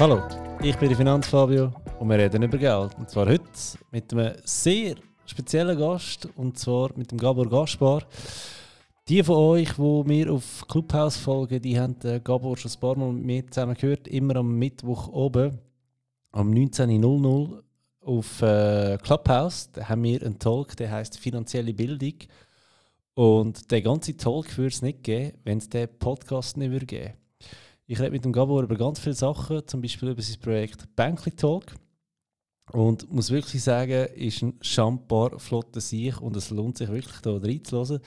Hallo, ich bin der Finanzfabio und wir reden über Geld. Und zwar heute mit einem sehr speziellen Gast und zwar mit dem Gabor Gaspar. Die von euch, die mir auf Clubhouse folgen, die haben den Gabor schon ein paar Mal mit mir zusammen gehört. Immer am Mittwoch oben, am 19.00 auf äh, Clubhouse. Da haben wir einen Talk, der heißt Finanzielle Bildung. Und der ganze Talk würde es nicht geben, wenn es den Podcast nicht würde geben Ich rede mit dem Gabor über ganz viele Sachen, zum Beispiel über sein Projekt Bankly Talk. Und muss wirklich sagen, ist ein schambar flotter Sieg und es lohnt sich wirklich, da reinzuhören.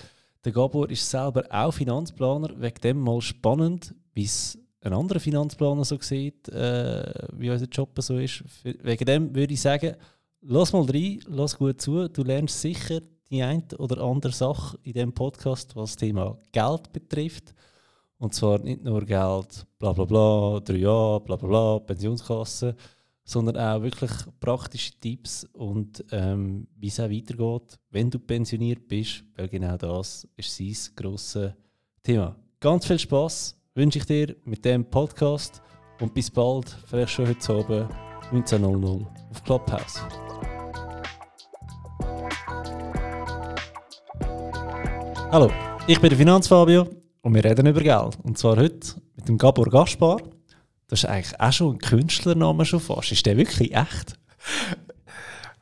Der Gabor ist selber auch Finanzplaner, wegen dem mal spannend, wie es ein anderer Finanzplaner so sieht, äh, wie unser Job so ist. Wegen dem würde ich sagen, lass mal rein, lass gut zu, du lernst sicher die eine oder andere Sache in diesem Podcast, was das Thema Geld betrifft. Und zwar nicht nur Geld, bla bla bla, drei Jahre, bla bla bla, Pensionskasse, sondern auch wirklich praktische Tipps und ähm, wie es auch weitergeht, wenn du pensioniert bist, weil genau das ist sein grosses Thema. Ganz viel Spaß wünsche ich dir mit dem Podcast und bis bald, vielleicht schon heute Abend, 19.00 auf Clubhouse. Hallo, ich bin der Finanzfabio und wir reden über Geld. Und zwar heute mit dem Gabor Gaspar. Das ist eigentlich auch schon ein Künstlername schon fast. Ist der wirklich echt?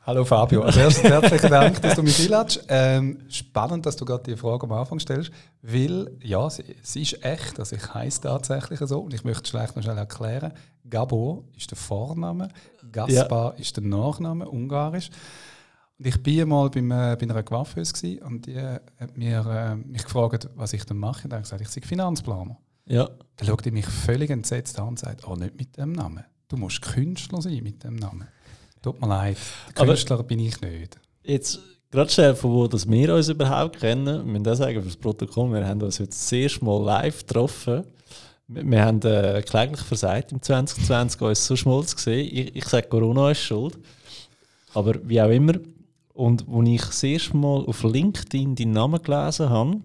Hallo Fabio, als erstes herzlichen Dank, dass du mich einlädst. Ähm, spannend, dass du gerade die Frage am Anfang stellst, weil ja, sie, sie ist echt, also ich heiße tatsächlich so und ich möchte es vielleicht noch schnell erklären. Gabor ist der Vorname, Gaspar ja. ist der Nachname, ungarisch. Und ich war mal beim, äh, bei einer Coiffeuse und die hat mir, äh, mich gefragt, was ich dann mache. Und dann habe ich gesagt, ich sei Finanzplaner. Ja. Dann schaut er mich völlig entsetzt an und sagt, oh, nicht mit dem Namen. Du musst Künstler sein mit dem Namen. Tut mir leid, Künstler Aber bin ich nicht. Jetzt, gerade schnell, von wo das wir uns überhaupt kennen, wir müssen das sagen für das Protokoll, wir haben uns jetzt das erste Mal live getroffen. Wir haben äh, kläglich versagt im 2020, uns so schmolz gesehen. Ich, ich sage, Corona ist schuld. Aber wie auch immer. Und als ich das erste Mal auf LinkedIn deinen Namen gelesen habe,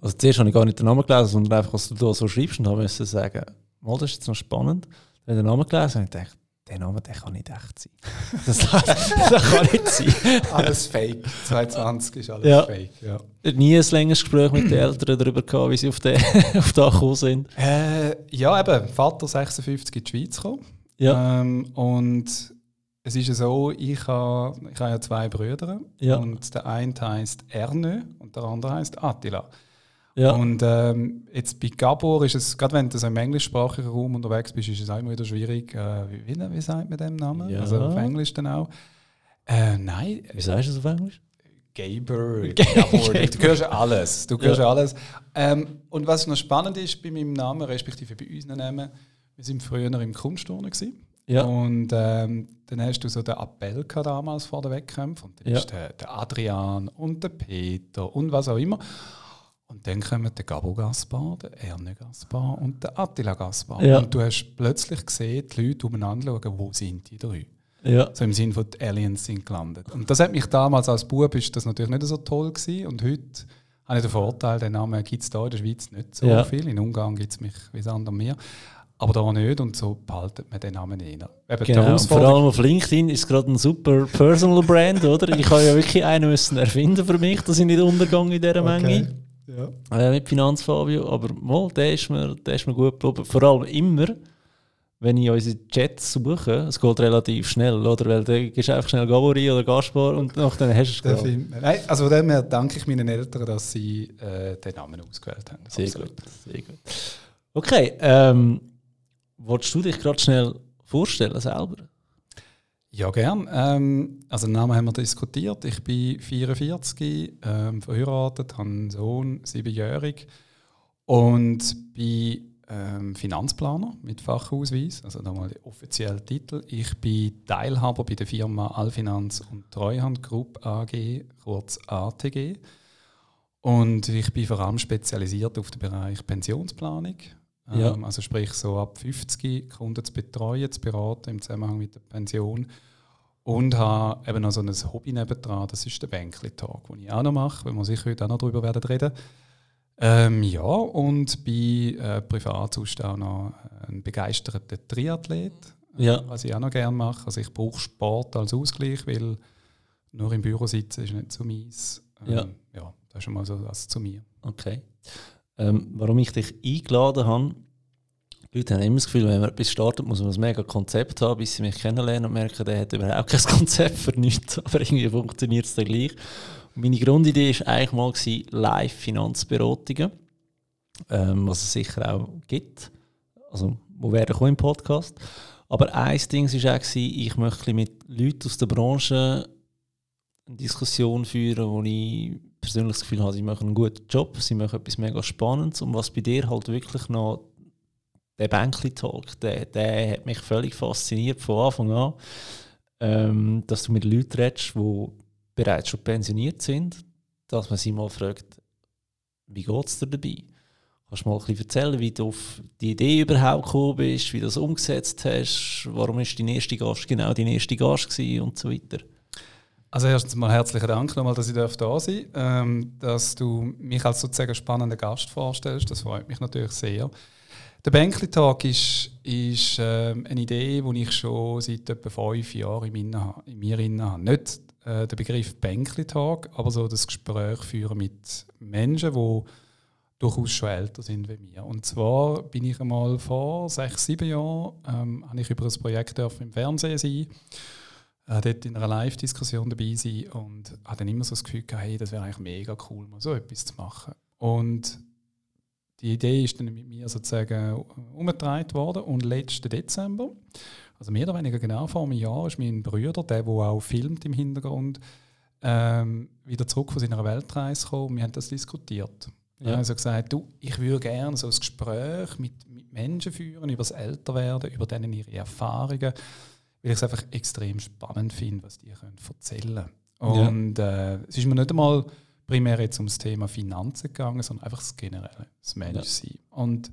also zuerst habe ich gar nicht den Namen gelesen, sondern einfach, was du da so schreibst und habe müssen sagen, mal, das ist jetzt noch spannend. Dann habe ich den Namen gelesen und ich dachte, der Name der kann nicht echt sein. Das, das kann nicht sein. alles fake. 2020 ist alles ja. fake. Ja. Nie ein längeres Gespräch mit den Eltern darüber gehabt, wie sie auf, den, auf da gekommen sind. Äh, ja, eben. Vater 56 in die Schweiz gekommen. Ja. Ähm, und es ist ja so, ich habe, ich habe ja zwei Brüder. Ja. Und der eine heißt Erne und der andere heißt Attila. Ja. Und ähm, jetzt bei Gabor ist es, gerade wenn du so im englischsprachigen Raum unterwegs bist, ist es auch immer wieder schwierig. Äh, wie, wie, sagt man dem Namen? Ja. Also auf Englisch dann auch. Äh, nein. Wie sagst du es auf Englisch? Gaber, Gabor, du hörst alles. Du hörst ja. alles. Ähm, und was noch spannend ist bei meinem Namen, respektive bei unseren Namen, wir sind früher im Kunstturnen gewesen. Ja. Und ähm, dann hast du so den Appell damals vor den Wettkämpfen. Und dann ja. ist der, der Adrian und der Peter und was auch immer. Und dann kommen der Gabo Gaspar, der Erne Gaspar und der Attila Gaspar. Ja. Und du hast plötzlich gesehen, die Leute umeinander schauen, wo sind die drei? Ja. So im Sinne von, die Aliens sind gelandet. Und das hat mich damals als Bub ist das natürlich nicht so toll gewesen. Und heute habe ich den Vorteil, den Namen gibt es hier in der Schweiz nicht so ja. viel. In Ungarn gibt es mich wie Sander mehr. Aber da nicht und so behaltet man den Namen inne. Genau. vor allem auf LinkedIn ist es gerade ein super Personal Brand, oder? Ich habe ja wirklich einen müssen erfinden für mich, dass ich nicht untergehe in dieser okay. Menge. Ja. Äh, mit Finanzfabio, aber mal, der ist mir, der ist mir gut geblieben. Vor allem immer, wenn ich unsere Chats suche, es geht relativ schnell, oder? Weil du gehst einfach schnell Gabori oder Gaspar und nachher hast du es Nein, also von dem her danke ich meinen Eltern, dass sie äh, den Namen ausgewählt haben. Sehr Absolut. gut, sehr gut. Okay, ähm, wolltest du dich gerade schnell vorstellen selber? Ja, gern. Ähm, also den Namen haben wir diskutiert. Ich bin 44, ähm, verheiratet, habe einen Sohn, siebenjährig und bin ähm, Finanzplaner mit Fachausweis, also nochmal der offizielle Titel. Ich bin Teilhaber bei der Firma Alfinanz und Treuhand Group AG, kurz ATG. Und ich bin vor allem spezialisiert auf den Bereich Pensionsplanung. Ja. Ähm, also sprich so ab 50 Kunden zu betreuen, zu beraten im Zusammenhang mit der Pension. Und habe eben noch so ein Hobby nebendran, das ist der Bänkli-Talk, den ich auch noch mache, wenn wir sicher heute auch noch darüber werden reden. Ähm, ja, und bei äh, Privathaus auch noch ein begeisterter Triathlet, ja. was ich auch noch gerne mache. Also ich brauche Sport als Ausgleich, weil nur im Büro sitzen ist nicht so meins. Ähm, ja. ja, das ist schon mal so das zu mir. Okay. Ähm, warum ich dich eingeladen habe, die Leute haben immer das Gefühl, wenn man etwas startet, muss man ein mega Konzept haben, bis sie mich kennenlernen und merken, der hat überhaupt kein Konzept für nichts, aber irgendwie funktioniert es dann gleich. Meine Grundidee war eigentlich mal Live-Finanzberatungen, ähm, was es sicher auch gibt. Also, wo werden kommen im Podcast. Aber ein Ding war auch, ich möchte mit Leuten aus der Branche eine Diskussion führen, wo ich persönlich das Gefühl habe, sie machen einen guten Job, sie machen etwas mega Spannendes. Und was bei dir halt wirklich noch der Bänkli-Talk, der, der hat mich völlig fasziniert von Anfang an, ähm, dass du mit Leuten redest, die bereits schon pensioniert sind, dass man sie mal fragt, wie geht es dir dabei? Kannst du mal ein bisschen erzählen, wie du auf die Idee überhaupt gekommen bist, wie du das umgesetzt hast, warum ist dein erster Gast genau dein erster Gast gewesen und so weiter? Also erstens mal herzlichen Dank nochmal, dass ich da sein darf, ähm, dass du mich als sozusagen spannenden Gast vorstellst. Das freut mich natürlich sehr. Der Bänkli Talk ist, ist ähm, eine Idee, die ich schon seit etwa fünf Jahren in, mir habe. Nicht äh, der Begriff Bänkli Talk, aber so das Gespräch führen mit Menschen, die durchaus schon älter sind wie mir. Und zwar bin ich einmal vor sechs, sieben Jahren ähm, habe ich über ein Projekt im Fernsehen sein äh, dort in einer Live-Diskussion dabei sein und habe dann immer so das Gefühl gehabt, hey, das wäre eigentlich mega cool, mal so etwas zu machen. Und die Idee ist dann mit mir sozusagen umgetragen worden und letzten Dezember, also mehr oder weniger genau vor einem Jahr, ist mein Bruder, der, der auch filmt im Hintergrund, ähm, wieder zurück von seiner Weltreise gekommen und wir haben das diskutiert. Ja. Ich habe also gesagt, du, ich würde gerne so ein Gespräch mit, mit Menschen führen über das Älterwerden, über denen ihre Erfahrungen, weil ich es einfach extrem spannend finde, was die können erzählen können. Und ja. äh, es ist mir nicht einmal primär jetzt ums Thema Finanzen gegangen, sondern einfach das Generelle, das Menschsein. Ja. Und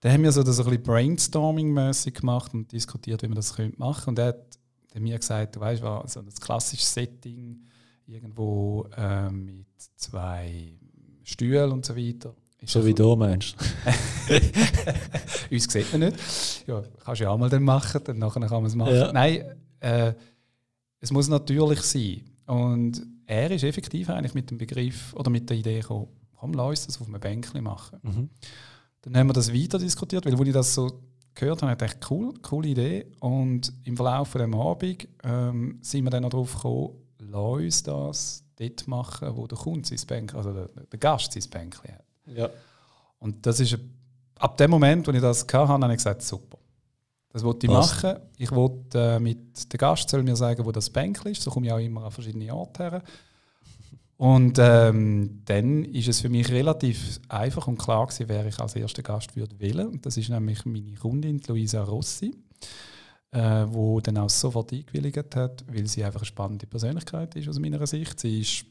da haben wir so das ein bisschen Brainstorming-mäßig gemacht und diskutiert, wie man das machen könnte. Und er hat, mir gesagt, du weißt was, so das klassische Setting, irgendwo äh, mit zwei Stühlen und so weiter. Ist so wie du meinst. Uns sieht man nicht. Ja, kannst du ja auch mal dann machen, dann nachher kann man es machen. Ja. Nein, äh, es muss natürlich sein. Und er ist effektiv eigentlich mit dem Begriff oder mit der Idee gekommen, komm, lass uns das auf einem Bänkchen machen. Mhm. Dann haben wir das weiter diskutiert, weil als ich das so gehört habe, dachte ich, cool, coole Idee. Und im Verlauf von dem Abend ähm, sind wir dann noch darauf gekommen, lass uns das dort machen, wo der Kunde sein Bänkchen, also der, der Gast sein Bänkchen hat. Ja. Und das ist ab dem Moment, wo ich das hatte, habe ich gesagt, super. Das wollte ich Was? machen. Ich wollte äh, mit dem Gast soll mir sagen, wo das Bänkchen ist. So komme ich auch immer an verschiedene Orte her. Und ähm, dann ist es für mich relativ einfach und klar gewesen, wer ich als erster Gast würde wählen. Und das ist nämlich meine Kundin Luisa Rossi, äh, wo dann auch sofort eingewilligt hat, weil sie einfach eine spannende Persönlichkeit ist aus meiner Sicht. Sie ist,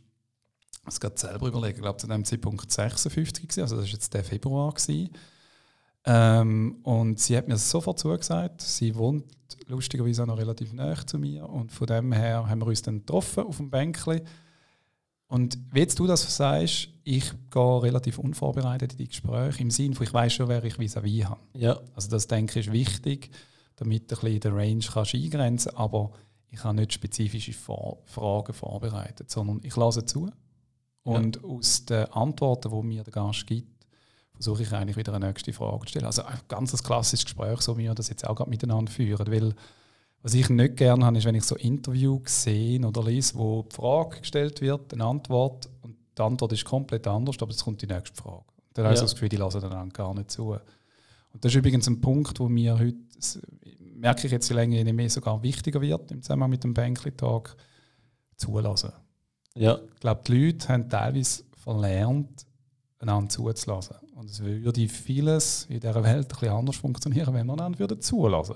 ich muss selber überlegen, ich glaube zu dem Zeitpunkt 56 gewesen, also das war jetzt der Februar gewesen. Ähm, und sie hat mir sofort zugesagt. Sie wohnt lustigerweise auch noch relativ nah zu mir. Und von dem her haben wir uns dann getroffen auf dem Bänkchen. Und wie jetzt du das sagst, ich gehe relativ unvorbereitet in die Gespräche, im Sinne von, ich weiß schon, wer ich vis-à-vis habe. Ja. Also das, denke ich, ist wichtig, damit du ein bisschen den Range kannst eingrenzen kannst. Aber ich habe nicht spezifische Vor Fragen vorbereitet, sondern ich lasse zu. Und ja. aus den Antworten, die mir der Gast gibt, versuche ich eigentlich wieder eine nächste Frage zu stellen. Also ein ganz klassisches Gespräch, so wie wir das jetzt auch gerade miteinander führen. Weil was ich nicht gerne habe, ist, wenn ich so Interview sehe oder lese, wo die Frage gestellt wird, eine Antwort und die Antwort ist komplett anders, aber es kommt die nächste Frage. Dann ja. habe ich das Gefühl, die lassen dann gar nicht zu. Und das ist übrigens ein Punkt, wo mir heute, merke ich jetzt, je länger je mehr sogar wichtiger wird im Zusammenhang mit dem Bänkli-Tag, zulassen. Ja. Ich glaube, die Leute haben teilweise verlernt, einander zuzulassen. Und es würde vieles in dieser Welt ein bisschen anders funktionieren, wenn wir einander würden zulassen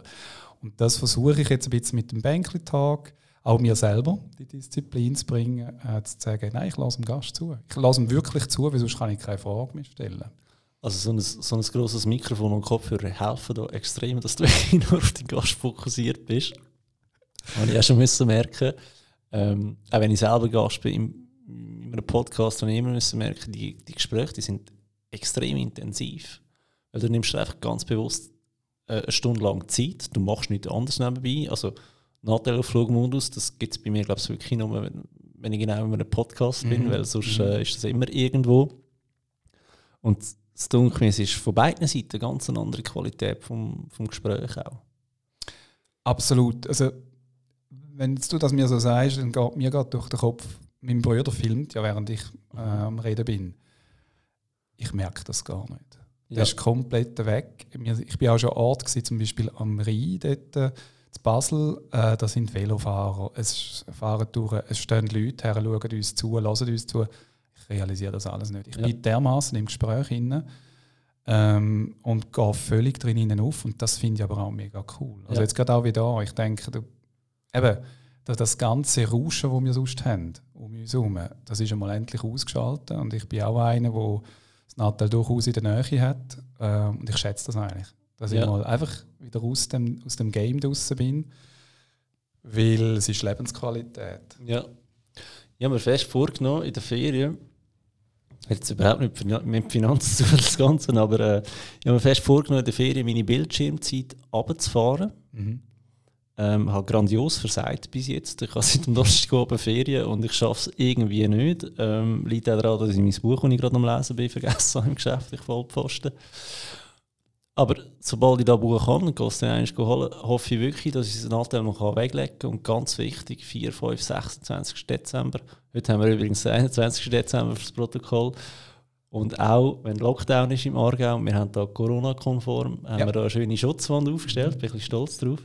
Und das versuche ich jetzt ein bisschen mit dem Bänkli-Tag, auch mir selber die Disziplin zu bringen, äh, zu sagen, nein, ich lasse dem Gast zu. Ich lasse ihm wirklich zu, weil sonst kann ich keine Frage mehr stellen. Also so ein, so ein grosses Mikrofon und Kopfhörer helfen da extrem, dass du nur auf den Gast fokussiert bist. Und ich auch schon müssen merken, ähm, auch wenn ich selber Gast bin im, in einem Podcast, ich immer müssen merken, die, die Gespräche, die sind extrem intensiv. Weil du nimmst einfach ganz bewusst äh, eine Stunde lang Zeit, du machst nichts anderes nebenbei. Also Nachteil auf Flugmodus, das gibt es bei mir, glaube ich, wirklich nur, wenn, wenn ich genau in einem Podcast bin, mhm. weil sonst mhm. äh, ist das immer irgendwo. Und das Dunkel ist von beiden Seiten ganz eine andere Qualität vom, vom Gespräch auch. Absolut. Also, wenn du das mir so sagst, dann geht mir gerade durch den Kopf, mein Bruder filmt ja, während ich äh, am Reden bin. Ich merke das gar nicht. Der ja. ist komplett weg. Ich war auch schon Ort, gewesen, zum Beispiel am Rhein, dort äh, in Basel. Äh, da sind Velofahrer. Es fahren durch, es stehen Leute her, schauen uns zu, hören uns zu. Ich realisiere das alles nicht. Ich ja. bin dermaßen im Gespräch inne ähm, und gehe völlig drin auf. Und das finde ich aber auch mega cool. Also ja. jetzt gerade auch wieder, ich denke, du, eben, das ganze Rauschen, das wir sonst haben, um uns herum, das ist einmal endlich ausgeschaltet. Und ich bin auch einer, der das Nattel durchaus in der Nähe hat. Äh, und ich schätze das eigentlich. Dass ja. ich mal einfach wieder aus dem, aus dem Game draußen bin. Weil es ist Lebensqualität. Ja. Ich habe mir fest vorgenommen, in der Ferien, jetzt überhaupt nicht mit Finanzen zu das Ganze, aber äh, ich habe mir fest vorgenommen, in der Ferien meine Bildschirmzeit runterzufahren. Mhm. Ähm, habe grandios versagt bis jetzt. Ich habe seit dem Donnerstag Ferien und ich schaffe es irgendwie nicht. Ähm, liegt auch daran, dass ich mein Buch, das ich gerade am Lesen bin, vergessen habe im geschäftlichen Vollpfosten. Aber sobald ich das Buch kann und es dann holen, hoffe ich wirklich, dass ich es Anteil noch weglegen kann. Und ganz wichtig, 4, 5, 26. Dezember. Heute haben wir übrigens den 21. Dezember für das Protokoll. Und auch wenn Lockdown ist im Aargau, wir haben da Corona-konform, haben ja. wir da eine schöne Schutzwand aufgestellt, bin ein bisschen stolz drauf.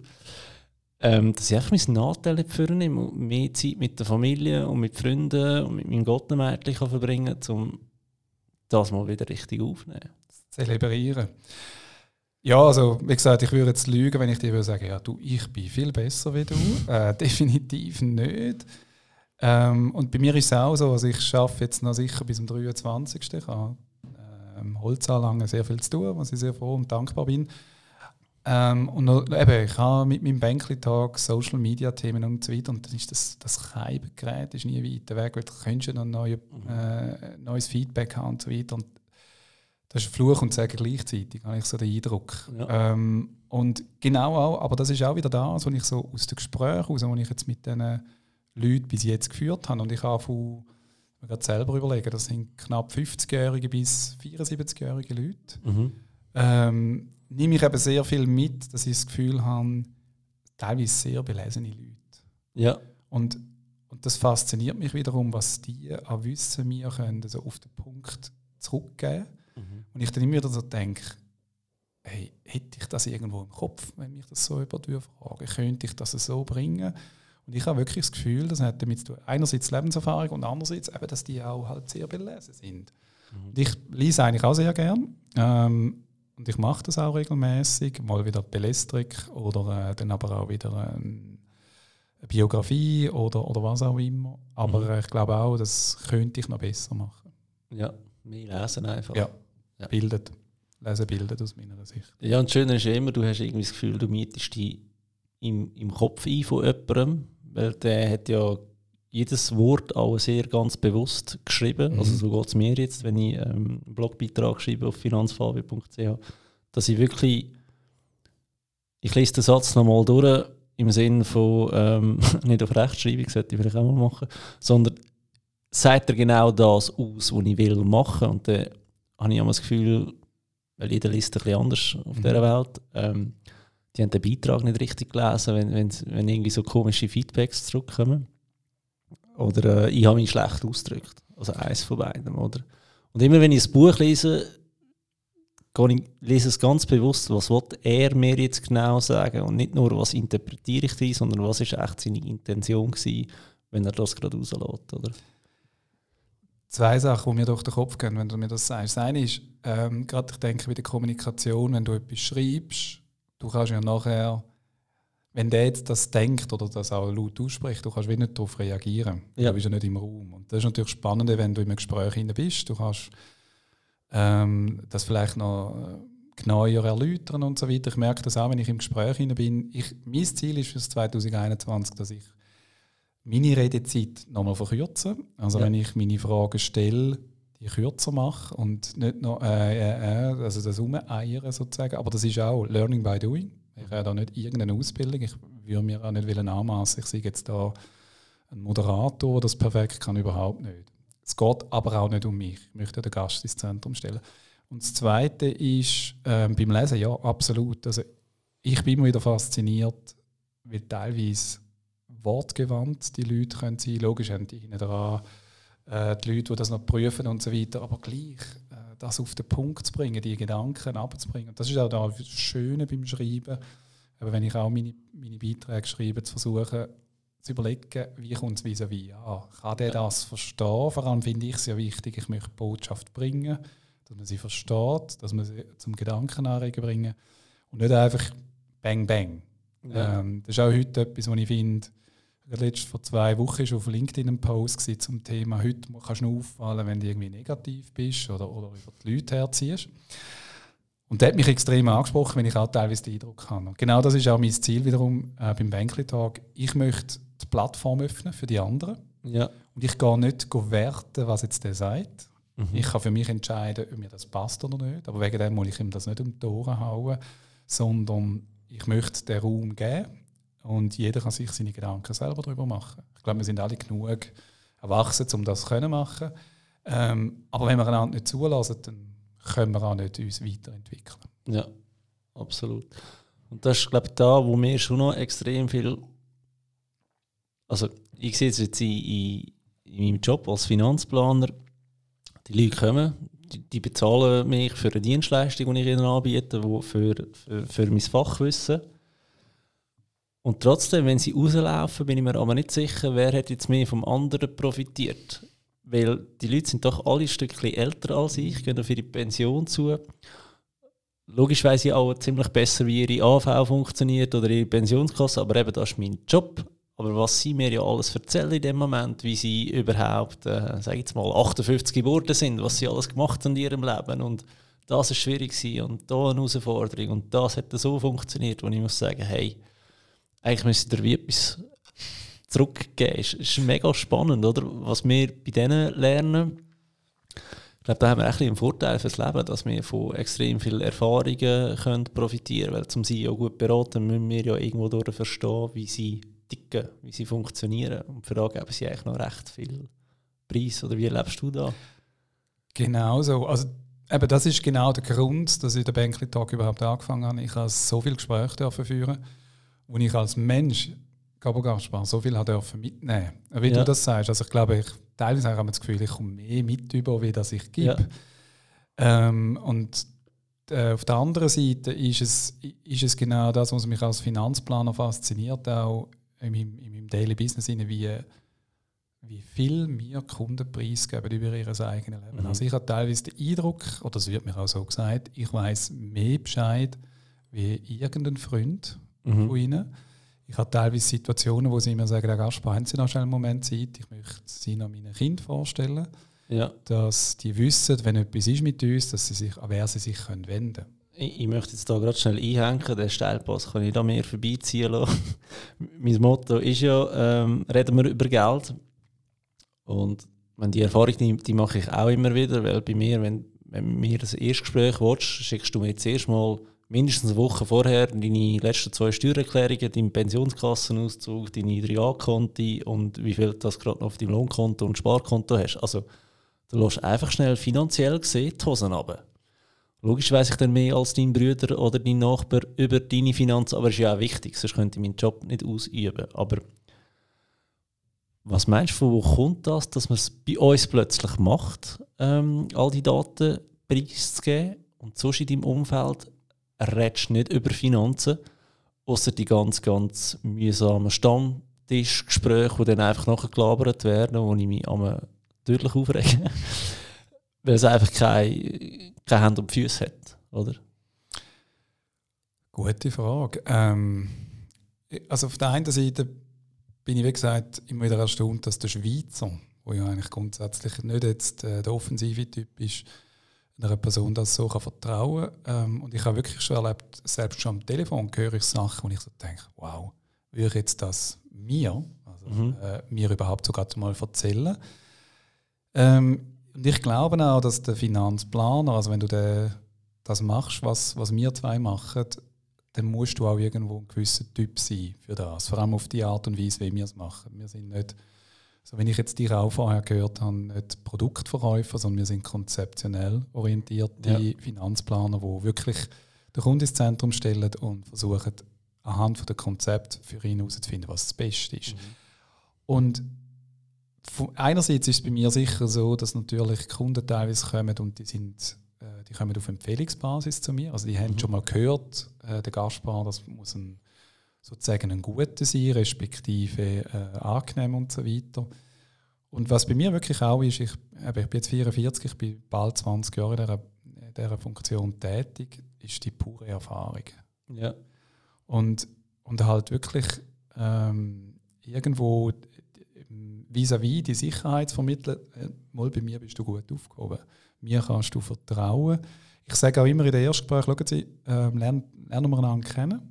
Ähm, dass ich einfach meinen Nachteil vornehme und mehr Zeit mit der Familie und mit Freunden und mit meinem Gottenmädchen verbringen kann, um das mal wieder richtig aufzunehmen. Zelebrieren. Ja, also wie gesagt, ich würde jetzt lügen, wenn ich dir würde sagen, ja, du, ich bin viel besser wie du. äh, definitiv nicht. Ähm, und bei mir ist es auch so, also ich arbeite jetzt noch sicher bis zum 23. Ich habe ähm, Holzanlangen sehr viel zu tun, was ich sehr froh und dankbar bin. Ähm, und noch, eben, ich habe mit meinem Bänkli-Tag Social Media Themen und so weiter und dann ist das, das Keibengerät ist nie weiter weg, weil du könntest noch neue, äh, neues Feedback haben und so weiter. Und das ist Fluch und Sagen gleichzeitig, habe ich so den Eindruck. Ja. Ähm, und genau auch, aber das ist auch wieder das, was ich so aus den Gesprächen heraus, die ich jetzt mit diesen Leuten bis jetzt geführt habe. Und ich habe von, mir gerade selber überlegen, das sind knapp 50-jährige bis 74-jährige Leute. Mhm. Ähm, nehme ich eben sehr viel mit, dass ich das Gefühl habe, teilweise sehr belesene Leute. Ja. Und, und das fasziniert mich wiederum, was die an Wissen mir können, also auf den Punkt zurückgeben können Mhm. Und ich dann immer wieder so denke, hey, hätte ich das irgendwo im Kopf, wenn mich das so jemand frage, könnte ich das so bringen? Und ich habe wirklich das Gefühl, das hat damit zu tun, einerseits Lebenserfahrung und andererseits eben, dass die auch halt sehr belesen sind. Mhm. Und ich lese eigentlich auch sehr gern. Ähm, und ich mache das auch regelmäßig, mal wieder Belestrik oder äh, dann aber auch wieder ähm, eine Biografie oder, oder was auch immer. Aber mhm. ich glaube auch, das könnte ich noch besser machen. Ja, mehr lesen einfach. Ja, ja. bildet. Lesen bildet aus meiner Sicht. Ja, und das Schöne ist immer, du hast irgendwie das Gefühl, du mietest dich im, im Kopf ein von jemandem, weil der hat ja jedes Wort auch sehr ganz bewusst geschrieben. Mhm. Also so geht es mir jetzt, wenn ich ähm, einen Blogbeitrag schreibe auf finanzfabio.ch, dass ich wirklich, ich lese den Satz nochmal durch, im Sinne von, ähm, nicht auf Rechtschreibung, sollte ich vielleicht auch mal machen, sondern sagt er genau das aus, was ich will machen. Und dann habe ich immer das Gefühl, weil jeder liest ein bisschen anders auf mhm. dieser Welt, ähm, die haben den Beitrag nicht richtig gelesen, wenn, wenn, wenn irgendwie so komische Feedbacks zurückkommen. Oder äh, ich habe mich schlecht ausgedrückt. Also eins von beiden, oder? Und immer wenn ich ein Buch lese, ich, lese es ganz bewusst, was er mir jetzt genau sagen und nicht nur, was interpretiere ich drin, sondern was ist echt seine Intention gewesen, wenn er das gerade rauslässt, oder? zwei Sachen, die mir durch den Kopf gehen, wenn du mir das sagst. Das eine ist, ähm, gerade ich denke bei der Kommunikation, wenn du etwas schreibst, du kannst ja nachher, wenn der jetzt das denkt oder das auch laut ausspricht, du kannst wie nicht darauf reagieren. Ja. Du bist ja nicht im Raum. Und das ist natürlich spannend, wenn du im Gespräch bist. Du kannst ähm, das vielleicht noch äh, genauer erläutern und so weiter. Ich merke das auch, wenn ich im Gespräch bin. Ich, mein Ziel ist für 2021, dass ich meine Redezeit nochmal verkürzen. Also ja. wenn ich meine Fragen stelle, die kürzer mache und nicht noch äh, äh, äh also das Umeiern sozusagen. Aber das ist auch Learning by Doing. Ich habe da nicht irgendeine Ausbildung. Ich würde mir auch nicht anmaßen, ich sehe jetzt da ein Moderator, der das perfekt kann, überhaupt nicht. Es geht aber auch nicht um mich. Ich möchte den Gast ins Zentrum stellen. Und das Zweite ist äh, beim Lesen, ja, absolut. Also ich bin immer wieder fasziniert, wie teilweise wortgewandt die Leute können sein. Logisch haben die hinten dran äh, die Leute, die das noch prüfen und so weiter, aber gleich das auf den Punkt zu bringen, die Gedanken abzubringen. das ist auch das Schöne beim Schreiben. Aber wenn ich auch meine, meine Beiträge schreibe, zu versuchen, zu überlegen, wie kommt es vis-à-vis Ja, kann der das verstehen? Vor allem finde ich es ja wichtig, ich möchte die Botschaft bringen, dass man sie versteht, dass man sie zum Gedanken anregen bringen und nicht einfach bang bang. Ja. Ähm, das ist auch heute etwas, was ich finde, Letzt vor zwei Wochen war auf LinkedIn ein Post zum Thema «Heute kannst du nur auffallen, wenn du irgendwie negativ bist oder, oder über die Leute herziehst». Und das hat mich extrem angesprochen, wenn ich auch teilweise den Eindruck habe. Und genau das ist auch mein Ziel wiederum äh, beim Bankly-Tag. Ich möchte die Plattform öffnen für die anderen. Ja. Und ich gehe nicht werten, was jetzt der sagt. Mhm. Ich kann für mich entscheiden, ob mir das passt oder nicht. Aber wegen dem muss ich ihm das nicht um die Ohren hauen, sondern ich möchte den Raum geben und jeder kann sich seine Gedanken selber darüber machen. Ich glaube, wir sind alle genug erwachsen, um das zu machen. Ähm, aber wenn wir einander nicht zulassen, dann können wir auch nicht uns weiterentwickeln. Ja, absolut. Und das ist, glaube ich, da, wo wir schon noch extrem viel. Also, ich sehe es jetzt in, in, in meinem Job als Finanzplaner. Die Leute kommen, die, die bezahlen mich für eine Dienstleistung, die ich ihnen anbiete, wo für, für, für mein Fachwissen. Und trotzdem, wenn sie rauslaufen, bin ich mir aber nicht sicher, wer hat jetzt mehr vom anderen profitiert. Weil die Leute sind doch alle ein Stückchen älter als ich, gehen auf ihre Pension zu. Logisch weiß ich auch ziemlich besser, wie ihre AV funktioniert oder ihre Pensionskasse, aber eben das ist mein Job. Aber was sie mir ja alles erzählen in dem Moment, wie sie überhaupt, äh, sag ich jetzt mal, 58 geworden sind, was sie alles gemacht haben in ihrem Leben und das ist schwierig und da eine Herausforderung und das hat so funktioniert, wo ich muss sagen, hey, eigentlich müsste ihr wie etwas zurückgeben. Es ist mega spannend, oder? Was wir bei denen lernen. Ich glaube, da haben wir ein einen Vorteil fürs Leben, dass wir von extrem vielen Erfahrungen können profitieren können. Weil zum sie auch gut beraten, müssen wir ja irgendwo durch verstehen, wie sie ticken, wie sie funktionieren. Und für da geben sie eigentlich noch recht viel Preis. Oder wie lebst du da? Genau so. Also, eben, das ist genau der Grund, dass ich den Bänkli-Tag überhaupt angefangen habe. Ich habe so viele Gespräche führen wo ich als Mensch Gabo Gaspar so viel dürfen mitnehmen. Wie ja. du das sagst, also ich glaube, ich teilweise habe ich das Gefühl, ich komme mehr mit über, wie das ich gebe. Ja. Ähm, und äh, auf der anderen Seite ist es, ist es genau das, was mich als Finanzplaner fasziniert, auch in meinem, in meinem Daily Business, wie, wie viel mir Kunden preisgeben über ihr eigenes Leben. Mhm. Also ich habe teilweise den Eindruck, oder es wird mir auch so gesagt, ich weiß mehr Bescheid wie irgendein Freund mhm. von ihnen. Ich habe teilweise Situationen, wo sie mir sagen, Herr Gaspar, haben Sie noch schnell einen Moment Zeit? Ich möchte Sie noch meinen Kind vorstellen. Ja. Dass die wissen, wenn etwas ist mit uns, dass sie sich, an wer sie sich können wenden können. Ich, ich möchte jetzt da gerade schnell einhängen, den Steilpass kann ich da mehr vorbeiziehen lassen. mein Motto ist ja, ähm, reden wir über Geld. Und wenn die Erfahrung, die, die mache ich auch immer wieder, weil bei mir, wenn, wenn mir das Erstgespräch willst, schickst du mir jetzt erstmal mindestens eine Woche vorher deine letzten zwei Steuererklärungen, deinen Pensionskassenauszug, deine 3A-Konti und wie viel das gerade noch auf deinem Lohnkonto und Sparkonto hast. Also du lässt einfach schnell finanziell gesehen die Hosen runter. Logisch weiß ich dann mehr als dein Bruder oder dein Nachbar über deine Finanzen, aber es ist ja auch wichtig, sonst könnte ich meinen Job nicht ausüben. Aber was meinst du, von wo kommt das, dass man es bei uns plötzlich macht, ähm, all die Daten preiszugeben und sonst in deinem Umfeld redest nicht über Finanzen, außer die ganz, ganz mühsamen Stammtischgespräche, die dann einfach nachher gelabert werden, wo ich mich am deutlich aufrege. Weil es einfach keine, keine Hände und Füße hat, oder? Gute Frage. Ähm, also auf der einen Seite bin ich, wie gesagt, immer wieder erstaunt, dass der Schweizer, der ja eigentlich grundsätzlich nicht jetzt äh, der offensive Typ ist, einer Person das so kann vertrauen kann. Ähm, und ich habe wirklich schon erlebt, selbst schon am Telefon höre ich Sachen, wo ich so denke, wow, würde ich jetzt das mir, also mhm. äh, mir überhaupt sogar mal erzählen? Ähm, und ich glaube auch, dass der Finanzplaner, also wenn du den, das machst, was, was wir zwei machen, dann musst du auch irgendwo ein gewisser Typ sein für das. Vor allem auf die Art und Weise, wie wir es machen. Wir sind nicht, so wenn ich jetzt dich auch vorher gehört habe, nicht Produktverkäufer, sondern wir sind konzeptionell orientierte ja. Finanzplaner, die wirklich den Kunden ins Zentrum stellen und versuchen, anhand von dem Konzept für ihn herauszufinden, was das Beste ist. Mhm. Und einerseits ist es bei mir sicher so, dass natürlich Kunden teilweise kommen und die sind äh, die kommen auf Empfehlungsbasis zu mir. Also die haben mhm. schon mal gehört, äh, der Gastbar, das muss ein, sozusagen ein guter sein, respektive äh, angenehm und so weiter. Und was bei mir wirklich auch ist, ich, ich bin jetzt 44, ich bin bald 20 Jahre in dieser, in dieser Funktion tätig, ist die pure Erfahrung. Ja. Und, und halt wirklich ähm, irgendwo vis-à-vis -vis die Sicherheit vermitteln, äh, mal bei mir bist du gut aufgehoben. Mir kannst du vertrauen. Ich sage auch immer in den Erstgesprächen, schauen Sie, äh, lernen, lernen wir einander kennen.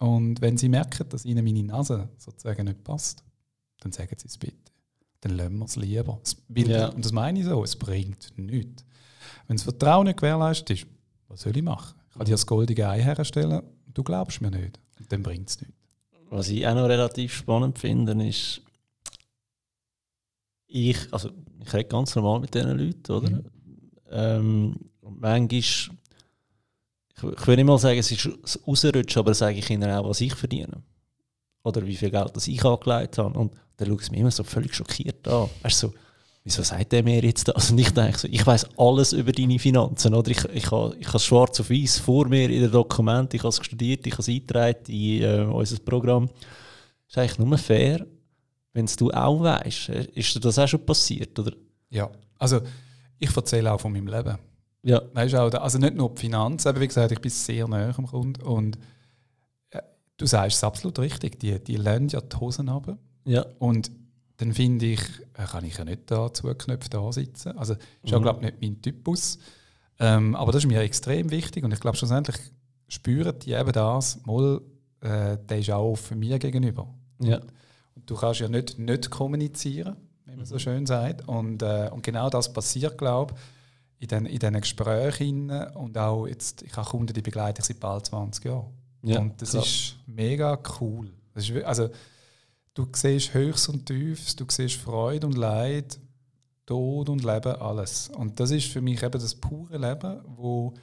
Und wenn Sie merken, dass Ihnen meine Nase sozusagen nicht passt, dann sagen Sie es bitte. Dann lassen wir es lieber. Ja. Und das meine ich so, es bringt nichts. Wenn das Vertrauen nicht gewährleistet ist, was soll ich machen? Ich kann dir das goldige Ei herstellen, du glaubst mir nicht. Und dann bringt es nichts. Was ich auch noch relativ spannend finde, ist, ich, also ich rede ganz normal mit diesen Leuten, oder? Mhm. Ähm, manchmal, ich, will nicht mal sagen, es ist das Ausrutschen, aber sage ich ihnen auch, was ich verdiene. Oder wie viel Geld das ich angelegt habe. Und dann schaut es mich immer so völlig schockiert an. Weißt du, so, wieso sagt der mir jetzt das? Und ich denke so, ich weiß alles über deine Finanzen. Oder ich, ich habe ich es schwarz auf weiß vor mir in den Dokumenten, ich habe es studiert, ich habe es eingetragen in äh, unser Programm. Ist eigentlich nur fair, wenn es du auch weißt. Ist dir das auch schon passiert? Oder? Ja, also ich erzähle auch von meinem Leben. Ja. Weißt auch, also nicht nur die Finanzen, aber wie gesagt, ich bin sehr näher am Kunden und äh, du sagst es absolut richtig, die, die lernen ja die Hosen ab. Ja. Und dann finde ich, äh, kann ich ja nicht da zugeknöpft da sitzen. Also ist ja, mhm. glaube nicht mein Typus. Ähm, aber das ist mir extrem wichtig und ich glaube schlussendlich spüren die eben das, mal, äh, der ist auch offen mir gegenüber. Ja. Und du kannst ja nicht, nicht kommunizieren wie man so schön sagt. Und, äh, und genau das passiert, glaube ich, in diesen Gesprächen und auch jetzt, ich habe Kunden, die begleite ich seit bald 20 Jahren. Ja, und das klar. ist mega cool. Ist, also, du siehst Höchst und Tiefs, du siehst Freude und Leid, Tod und Leben, alles. Und das ist für mich eben das pure Leben, wo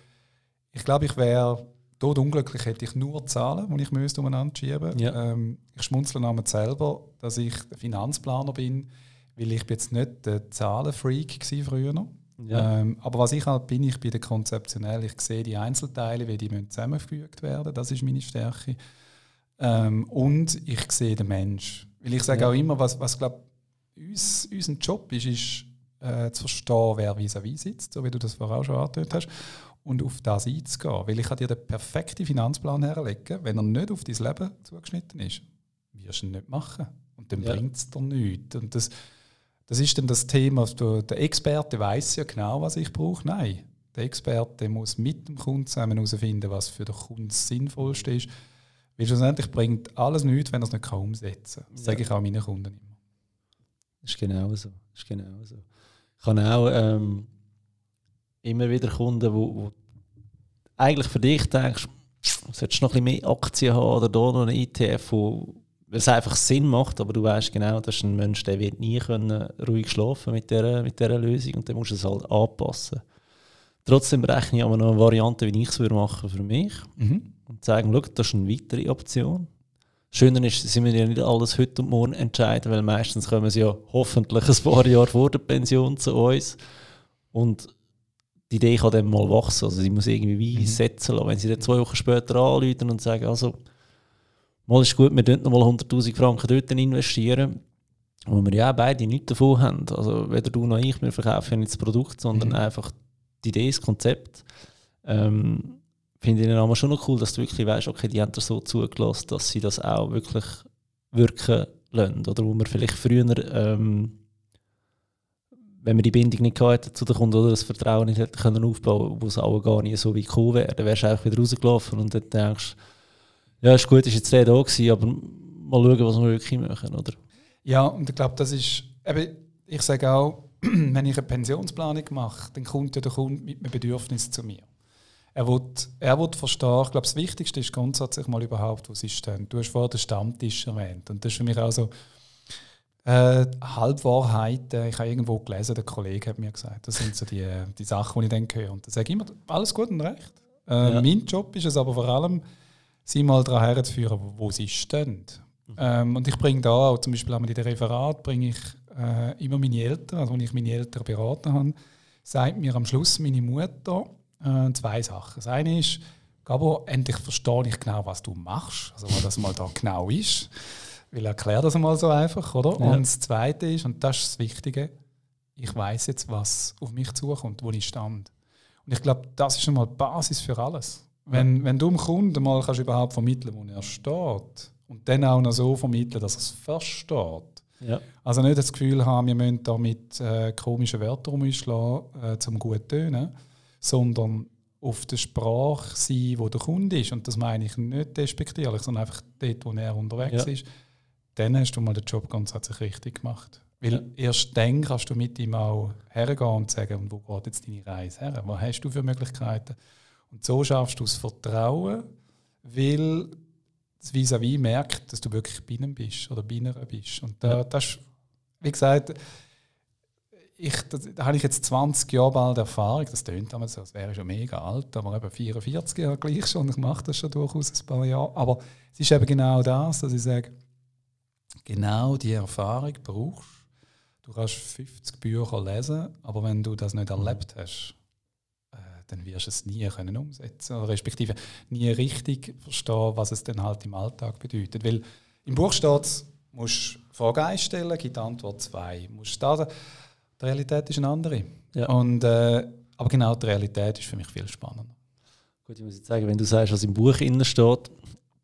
ich glaube, ich wäre tot unglücklich, hätte ich nur Zahlen, die ich müsste umeinander schieben. Ja. Ähm, ich schmunzle damit selber, dass ich Finanzplaner bin weil ich jetzt nicht der Zahlenfreak früher. Ja. Ähm, aber was ich halt bin, ich bin der konzeptionell. Ich sehe die Einzelteile, wie die müssen zusammengefügt werden. Das ist meine Stärke. Ähm, und ich sehe den Mensch. Weil ich sage ja. auch immer, was, was glaube uns, unser Job ist, ist äh, zu verstehen, wer vis-à-vis sitzt, so wie du das vorher auch schon angetönt hast, und auf das einzugehen. Weil ich kann dir den perfekten Finanzplan herlegen, wenn er nicht auf dein Leben zugeschnitten ist, wirst du ihn nicht machen. Und dann ja. bringt es dir nichts. Und das, das ist dann das Thema, der Experte weiß ja genau, was ich brauche. Nein, der Experte muss mit dem Kunden zusammen herausfinden, was für den Kunden das Sinnvollste ist. Weil schlussendlich bringt alles nichts, wenn er es nicht umsetzen kann. Das ja. sage ich auch meinen Kunden immer. Das ist genau so. Das ist genau so. Ich habe auch ähm, immer wieder Kunden, wo, wo eigentlich für dich denkst, solltest du noch ein bisschen mehr Aktien haben oder da noch einen ETF, wo weil es einfach Sinn macht, aber du weißt genau, das ist ein Mensch, der wird nie können ruhig schlafen mit dieser, mit dieser Lösung und dann musst du es halt anpassen. Trotzdem berechne ich aber noch eine Variante, wie ich es machen für mich mhm. und sagen, schau, das ist eine weitere Option. Schöner ist, dass wir ja nicht alles heute und morgen entscheiden, weil meistens kommen sie ja hoffentlich ein paar Jahre vor der Pension zu uns und die Idee kann dann mal wachsen, also sie muss irgendwie wie mhm. setzen lassen. Wenn sie dann zwei Wochen später anrufen und sagen, also mal ist gut, wir dort nochmal 100'000 Franken dort investieren, wo wir ja beide nichts davon haben. Also weder du noch ich, wir verkaufen ja nicht das Produkt, sondern mhm. einfach die Idee, das Konzept. Ähm, Finde ich aber schon noch cool, dass du wirklich weißt, okay, die haben das so zugelassen, dass sie das auch wirklich wirken lassen. Oder wo man vielleicht früher, ähm, wenn man die Bindung nicht hatte zu den Kunden oder das Vertrauen nicht hätte können aufbauen, wo es auch gar nicht so wie gekommen wäre, dann wärst du einfach wieder rausgelaufen und dann denkst du, ja, ist gut, ist jetzt der da gewesen, aber mal schauen, was wir wirklich machen, oder? Ja, und ich glaube, das ist, eben, ich sage auch, wenn ich eine Pensionsplanung mache, dann kommt ja der Kunde mit einem Bedürfnis zu mir. Er wird, er wird verstehen, ich glaube, das Wichtigste ist grundsätzlich mal überhaupt, was ist denn? Du hast vorhin den Stammtisch erwähnt und das ist für mich auch so äh, Halbwahrheiten. Ich habe irgendwo gelesen, der Kollege hat mir gesagt, das sind so die, die Sachen, die ich dann höre. Und da sage ich immer, alles gut und recht. Äh, ja. Mein Job ist es aber vor allem, sie mal daran herzuführen, wo sie stehen. Mhm. Ähm, und ich bringe da auch, zum Beispiel in den Referat, bringe ich äh, immer meine Eltern, also wenn ich meine Eltern beraten habe, sagt mir am Schluss meine Mutter äh, zwei Sachen. Das eine ist, Gabo, endlich verstehe ich genau, was du machst, also was das mal da genau ist. Weil erklär das mal so einfach, oder? Ja. Und das Zweite ist, und das ist das Wichtige, ich weiß jetzt, was auf mich zukommt, wo ich stand. Und ich glaube, das ist schon mal die Basis für alles. Wenn, wenn du dem Kunden mal kannst überhaupt vermitteln, wo er steht und dann auch noch so vermitteln, dass er es versteht. Ja. Also nicht das Gefühl haben, wir müssen da mit äh, komischen Wörtern rumschlagen, äh, zum gut tönen, sondern auf der Sprache sein, wo der Kunde ist. Und das meine ich nicht despektierlich, sondern einfach dort, wo er unterwegs ja. ist. Dann hast du mal den Job grundsätzlich richtig gemacht. Weil ja. erst dann kannst du mit ihm auch hergehen und sagen, wo geht jetzt deine Reise her? Was hast du für Möglichkeiten? Und so schaffst du das Vertrauen, weil das Vis-à-vis merkt, dass du wirklich bei ihm bist oder bei ihnen bist. Und da, das ist, wie gesagt, ich, das, da habe ich jetzt 20 Jahre bald Erfahrung. Das tönt damals so, als wäre ich schon mega alt, aber eben 44 Jahre gleich schon. Ich mache das schon durchaus ein paar Jahre. Aber es ist eben genau das, dass ich sage, genau die Erfahrung brauchst Du kannst 50 Bücher lesen, aber wenn du das nicht erlebt hast, dann wirst du es nie können umsetzen oder respektive nie richtig verstehen, was es dann halt im Alltag bedeutet. Weil im Buch steht es, musst Frage einstellen, gibt Antwort zwei. Musst da, die Realität ist eine andere. Ja. Und, äh, aber genau die Realität ist für mich viel spannender. Gut, ich muss jetzt sagen, wenn du sagst, was im Buch innen steht,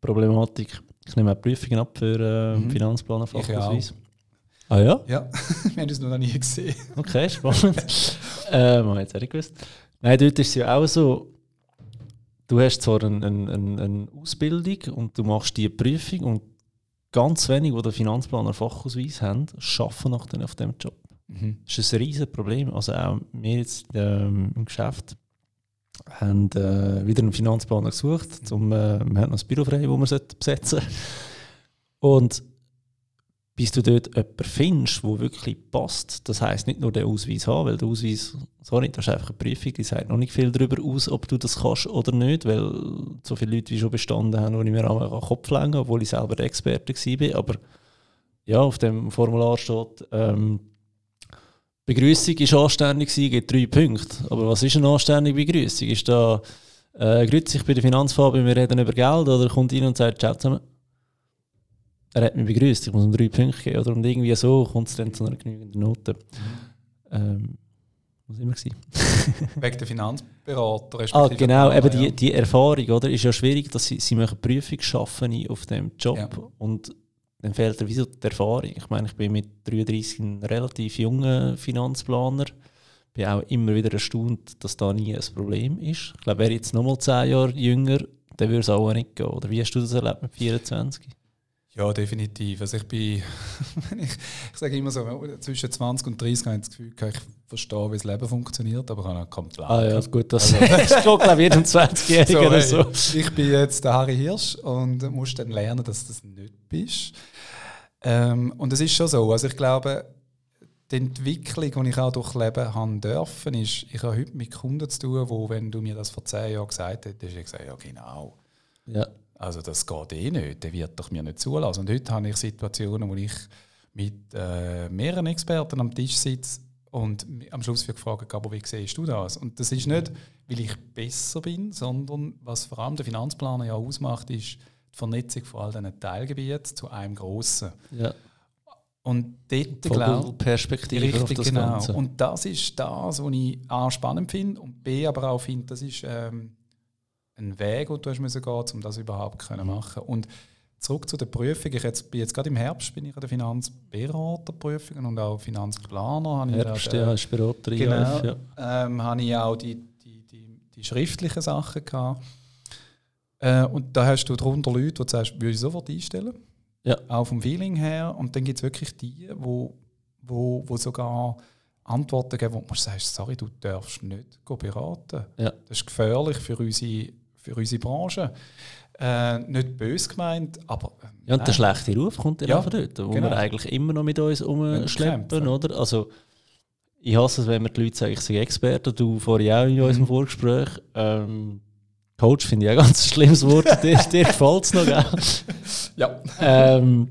Problematik, ich nehme auch Prüfungen ab für äh, mhm. Finanzplaner Fachausweis. Ah ja? Ja, wir haben es noch nie gesehen. Okay, spannend. ähm, jetzt hätte ich gewusst. Nein, dort ist es ja auch so, du hast zwar eine, eine, eine Ausbildung und du machst die Prüfung und ganz wenige, die den Finanzplaner Fachausweis haben, arbeiten nachher auf diesem Job. Mhm. Das ist ein riesiges Problem. Also auch wir jetzt ähm, im Geschäft haben äh, wieder einen Finanzplaner gesucht. Zum, äh, wir haben noch ein Büro frei, das wir besetzen sollten. Und bis du dort jemanden findest, der wirklich passt. Das heisst nicht nur den Ausweis haben, weil der Ausweis, sorry, das ist einfach eine Prüfung, die sagt noch nicht viel darüber aus, ob du das kannst oder nicht, weil so viele Leute wie schon bestanden haben, wo ich mir auch Kopf legen obwohl ich selber der Experte war. Aber ja, auf dem Formular steht, ähm, Begrüßung ist anständig gibt drei Punkte. Aber was ist eine anständige Begrüßung? Ist da, äh, grüß ich bei der Finanzfabrik, wir reden über Geld, oder kommt rein und sagt, ciao zusammen? Er hat mich begrüßt, ich muss ihm drei Punkte geben. Oder und irgendwie so kommt es dann zu einer genügenden Note. Ähm, muss immer sein. Wegen der Finanzberater. Ah, genau, eben die, die Erfahrung, oder? Ist ja schwierig, dass sie, sie machen Prüfung schaffen auf dem Job ja. und dann fehlt er wieso die Erfahrung. Ich meine, ich bin mit 33 ein relativ junger Finanzplaner. Bin auch immer wieder erstaunt, dass da nie ein Problem ist. Ich glaube, wäre jetzt nochmal 10 Jahre jünger, dann würde es auch nicht gehen. Oder wie hast du das erlebt mit 24? Ja, definitiv. Also ich bin, ich, ich sage immer so, zwischen 20 und 30 habe ich das Gefühl, ich verstehe, wie das Leben funktioniert, aber dann kommt Ah ja, gut, das also, ist glaube ich jedem 20-Jährigen so, oder so. Ich bin jetzt der Harry Hirsch und muss dann lernen, dass du das nicht bist. Ähm, und es ist schon so, also ich glaube, die Entwicklung, die ich auch durchleben haben dürfen, ist, ich habe heute mit Kunden zu tun, wo, wenn du mir das vor 10 Jahren gesagt hättest, hätte ich gesagt, ja genau. Ja. Also das geht eh nicht, der wird doch mir nicht zulassen. Und heute habe ich Situationen, wo ich mit äh, mehreren Experten am Tisch sitze und am Schluss wird gefragt, aber wie siehst du das? Und das ist nicht, weil ich besser bin, sondern was vor allem der Finanzplaner ja ausmacht, ist die Vernetzung von all diesen Teilgebieten zu einem grossen. Ja. Und dort glaube Perspektive auf das genau. Ganze. Und das ist das, was ich A spannend finde und B aber auch finde, das ist ähm, ein Weg, den du hast müssen gehen, um das überhaupt zu machen. Und zurück zu der Prüfung. Ich jetzt, bin jetzt gerade im Herbst bin ich an der Finanzberaterprüfung und auch Finanzplaner. Herbst, ja, ist Berater genau, ja. Ähm, habe ich auch die, die, die, die schriftlichen Sachen gehabt. Äh, und da hast du darunter Leute, die sagst, würde ich sofort einstellen. Ja. Auch vom Feeling her. Und dann gibt es wirklich die, wo, wo, wo sogar Antworten geben, wo du sagst, sorry, du darfst nicht beraten. Ja. Das ist gefährlich für unsere, für unsere Branche. Äh, nicht böse gemeint, aber. Äh, ja, und der schlechte Ruf kommt ja, von dort, wo genau. wir eigentlich immer noch mit uns umschleppen, oder? Also, ich hasse es, wenn mir die Leute sagen, ich sei Experte, du vorhin auch in unserem mhm. Vorgespräch. Ähm, Coach finde ich auch ein ganz schlimmes Wort, dir, dir gefällt es noch, gell? Ja. Ähm,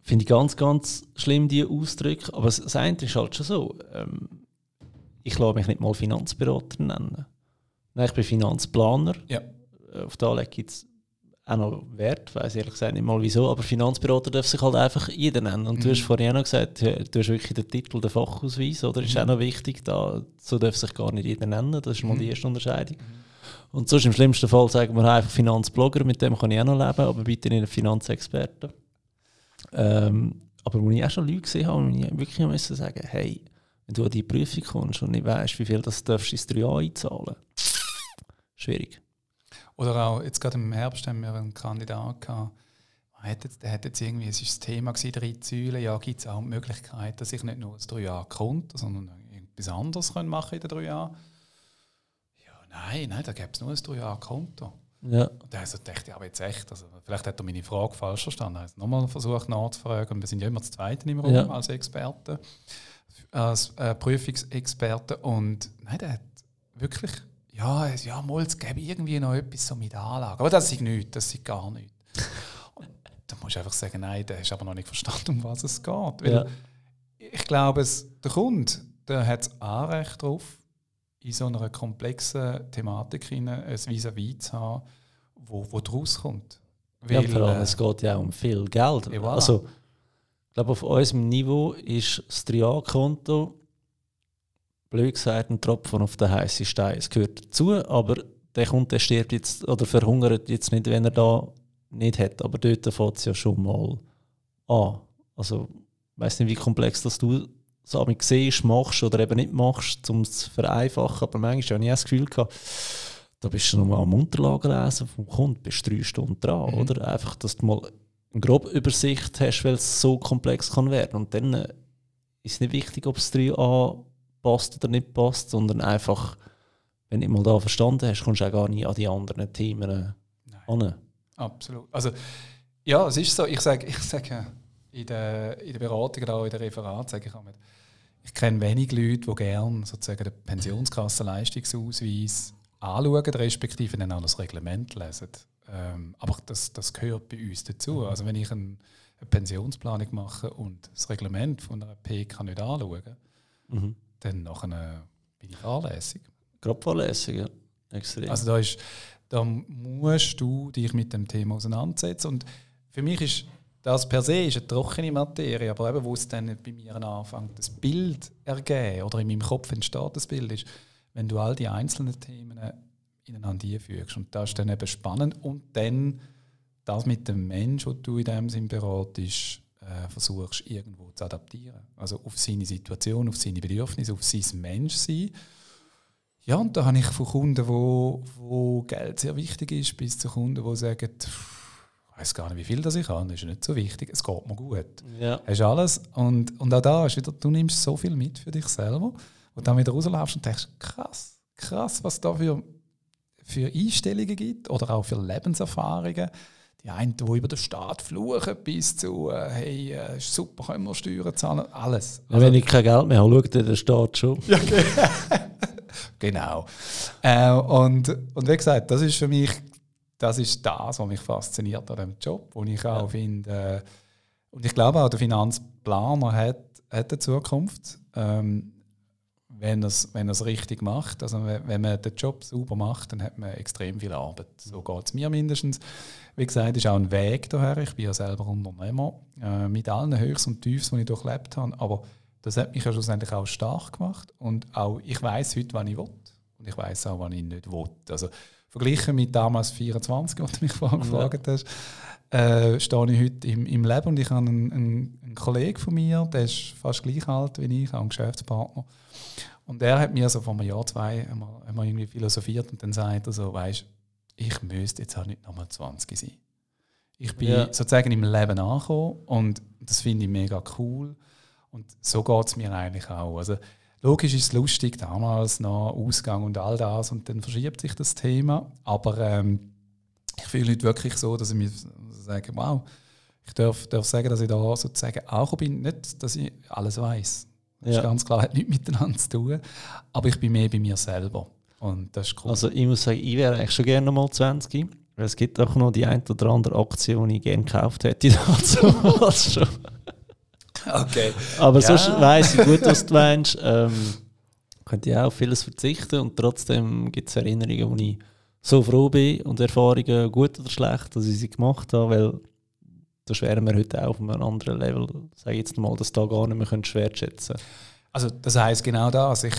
finde ich ganz, ganz schlimm, diese Ausdrücke. Aber das eine ist halt schon so, ähm, ich lasse mich nicht mal Finanzberater nennen. Nein, ich bin Finanzplaner. Ja. Auf da lege ich jetzt auch noch Wert, ich weiß ehrlich gesagt nicht mal wieso, aber Finanzberater darf sich halt einfach jeder nennen. Und mhm. du hast vorhin auch noch gesagt, du hast wirklich den Titel, den Fachausweis, oder? Mhm. Ist auch noch wichtig, da, so darf sich gar nicht jeder nennen, das ist mal die mhm. erste Unterscheidung. Mhm. Und sonst im schlimmsten Fall sagen wir einfach Finanzblogger, mit dem kann ich auch noch leben, aber bitte nicht Finanzexperte. Ähm, aber wo ich auch schon Leute gesehen habe, muss ich wirklich müssen sagen, hey, wenn du an die Prüfung kommst und nicht weißt, wie viel das darfst du ins 3 Jahr einzahlen, schwierig. Oder auch, jetzt gerade im Herbst haben wir einen Kandidat gehabt, der hat jetzt irgendwie, es war das Thema gewesen, drei Säulen, ja, gibt es auch die Möglichkeit, dass ich nicht nur das drei Jahre Konto, sondern etwas anderes machen in den drei Jahren. Ja, nein, nein, da gibt es nur ein drei Jahre Konto. Ja. Und dann also dachte ich, aber jetzt echt, also vielleicht hat er meine Frage falsch verstanden. Er hat nochmal versucht nachzufragen. Und wir sind ja immer das Zweite im Raum ja. als Experten, als äh, Prüfungsexperten. Und nein, der hat wirklich ja, ja, mal, es gäbe irgendwie noch etwas so mit Anlagen. Aber das ist nichts, das ist gar nichts. Und dann musst du einfach sagen, nein, der hast aber noch nicht verstanden, um was es geht. Weil ja. Ich glaube, es, der Kunde der hat das Anrecht darauf, in so einer komplexen Thematik ein Vis-à-vis zu haben, wo, wo daraus kommt. Weil, ja, vor allem, äh, es geht ja um viel Geld. Ja, voilà. Also, ich glaube, auf unserem Niveau ist das Trialkonto blöd gesagt, ein Tropfen auf den heißen Stein. Es gehört dazu, aber der der stirbt jetzt oder verhungert jetzt nicht, wenn er da nicht hat. Aber dort fängt es ja schon mal an. Also, ich weiß nicht, wie komplex das du so siehst, machst oder eben nicht machst, um es zu vereinfachen. Aber manchmal habe ich das Gefühl gehabt, da bist du nochmal am Unterlagen lesen vom Kunden, bist drei Stunden dran, mhm. oder? Einfach, dass du mal eine grobe Übersicht hast, weil es so komplex kann werden. Und dann äh, ist es nicht wichtig, ob es 3a passt oder nicht passt, sondern einfach, wenn du mal da verstanden hast, kommst du auch gar nicht an die anderen Themen an. Absolut. Also, ja, es ist so. Ich sage, ich sage in der, in der Beratung oder auch in der Referat, sage ich immer, ich kenne wenig Leute, die gerne sozusagen den Pensionskassenleistungsausweis anschauen, respektive dann auch das Reglement lesen. Ähm, aber das, das gehört bei uns dazu. Mhm. Also wenn ich ein, eine Pensionsplanung mache und das Reglement von einer PK nicht anschaue, mhm dann nachher bin ich fahrlässig. Gerade fahrlässig, ja. Extrem. Also da, ist, da musst du dich mit dem Thema auseinandersetzen. Und für mich ist das per se ist eine trockene Materie, aber eben, wo es dann bei mir anfängt, das Bild ergeben oder in meinem Kopf entsteht das Bild, ist, wenn du all die einzelnen Themen ineinander fügst. Und das ist dann eben spannend. Und dann das mit dem Mensch, den du in diesem Sinn beratest, äh, versuchst irgendwo zu adaptieren. Also auf seine Situation, auf seine Bedürfnisse, auf sein Menschsein. Ja, und da habe ich von Kunden, wo, wo Geld sehr wichtig ist, bis zu Kunden, die sagen, ich weiß gar nicht, wie viel das ich habe, das ist nicht so wichtig, es geht mir gut. Ja. Hast alles. Und, und auch da ist wieder, du nimmst so viel mit für dich selber und dann wieder rauslaufst und denkst, krass, krass, was da für, für Einstellungen gibt oder auch für Lebenserfahrungen die einen, die über den Staat fluchen, bis zu, äh, hey, äh, super, können wir Steuern zahlen, alles. Also, wenn ich kein Geld mehr habe, schaut der Staat schon. Ja, okay. genau. Äh, und, und wie gesagt, das ist für mich, das ist das, was mich fasziniert an diesem Job, wo ich auch ja. finde, äh, und ich glaube auch, der Finanzplaner hat, hat eine Zukunft. Ähm, wenn er es wenn richtig macht. Also wenn man den Job sauber macht, dann hat man extrem viel Arbeit. So geht es mir mindestens. Wie gesagt, ist auch ein Weg daher. Ich bin ja selber Unternehmer äh, mit allen Höchst und Tiefs, die ich durchlebt habe. Aber das hat mich ja schlussendlich auch stark gemacht. Und auch ich weiß heute, wann ich will. Und ich weiß auch, wann ich nicht will. Also verglichen mit damals 24, was du mich vorhin ja. gefragt hast, äh, stehe ich heute im, im Leben und ich habe einen, einen, einen Kollegen von mir, der ist fast gleich alt wie ich, auch ein Geschäftspartner. Und er hat mir so vor einem Jahr, zwei, einmal, einmal irgendwie philosophiert und dann sagt er so, weißt ich müsste jetzt auch nicht nochmal 20 sein. Ich bin ja. sozusagen im Leben angekommen und das finde ich mega cool. Und so geht es mir eigentlich auch. Also, logisch ist es lustig, damals noch Ausgang und all das und dann verschiebt sich das Thema. Aber ähm, ich fühle heute wirklich so, dass ich mir sage, wow, ich darf, darf sagen, dass ich da sozusagen auch bin. Nicht, dass ich alles weiß. Das ja. ist ganz klar, hat nichts miteinander zu tun. Aber ich bin mehr bei mir selber. Und das ist cool. Also ich muss sagen, ich wäre eigentlich schon gerne mal 20. Weil es gibt auch noch die ein oder andere Aktion, die ich gerne gekauft hätte dazu. schon. Okay. Aber ja. sonst weiss ich gut, was du meinst. Ähm, könnte ich auch auf vieles verzichten und trotzdem gibt es Erinnerungen, wo ich so froh bin und Erfahrungen, gut oder schlecht, dass ich sie gemacht habe, weil da wären wir heute auch auf einem anderen Level. Sage jetzt mal, dass da gar nicht mehr schwerschätzen Also das heisst genau das. Ich,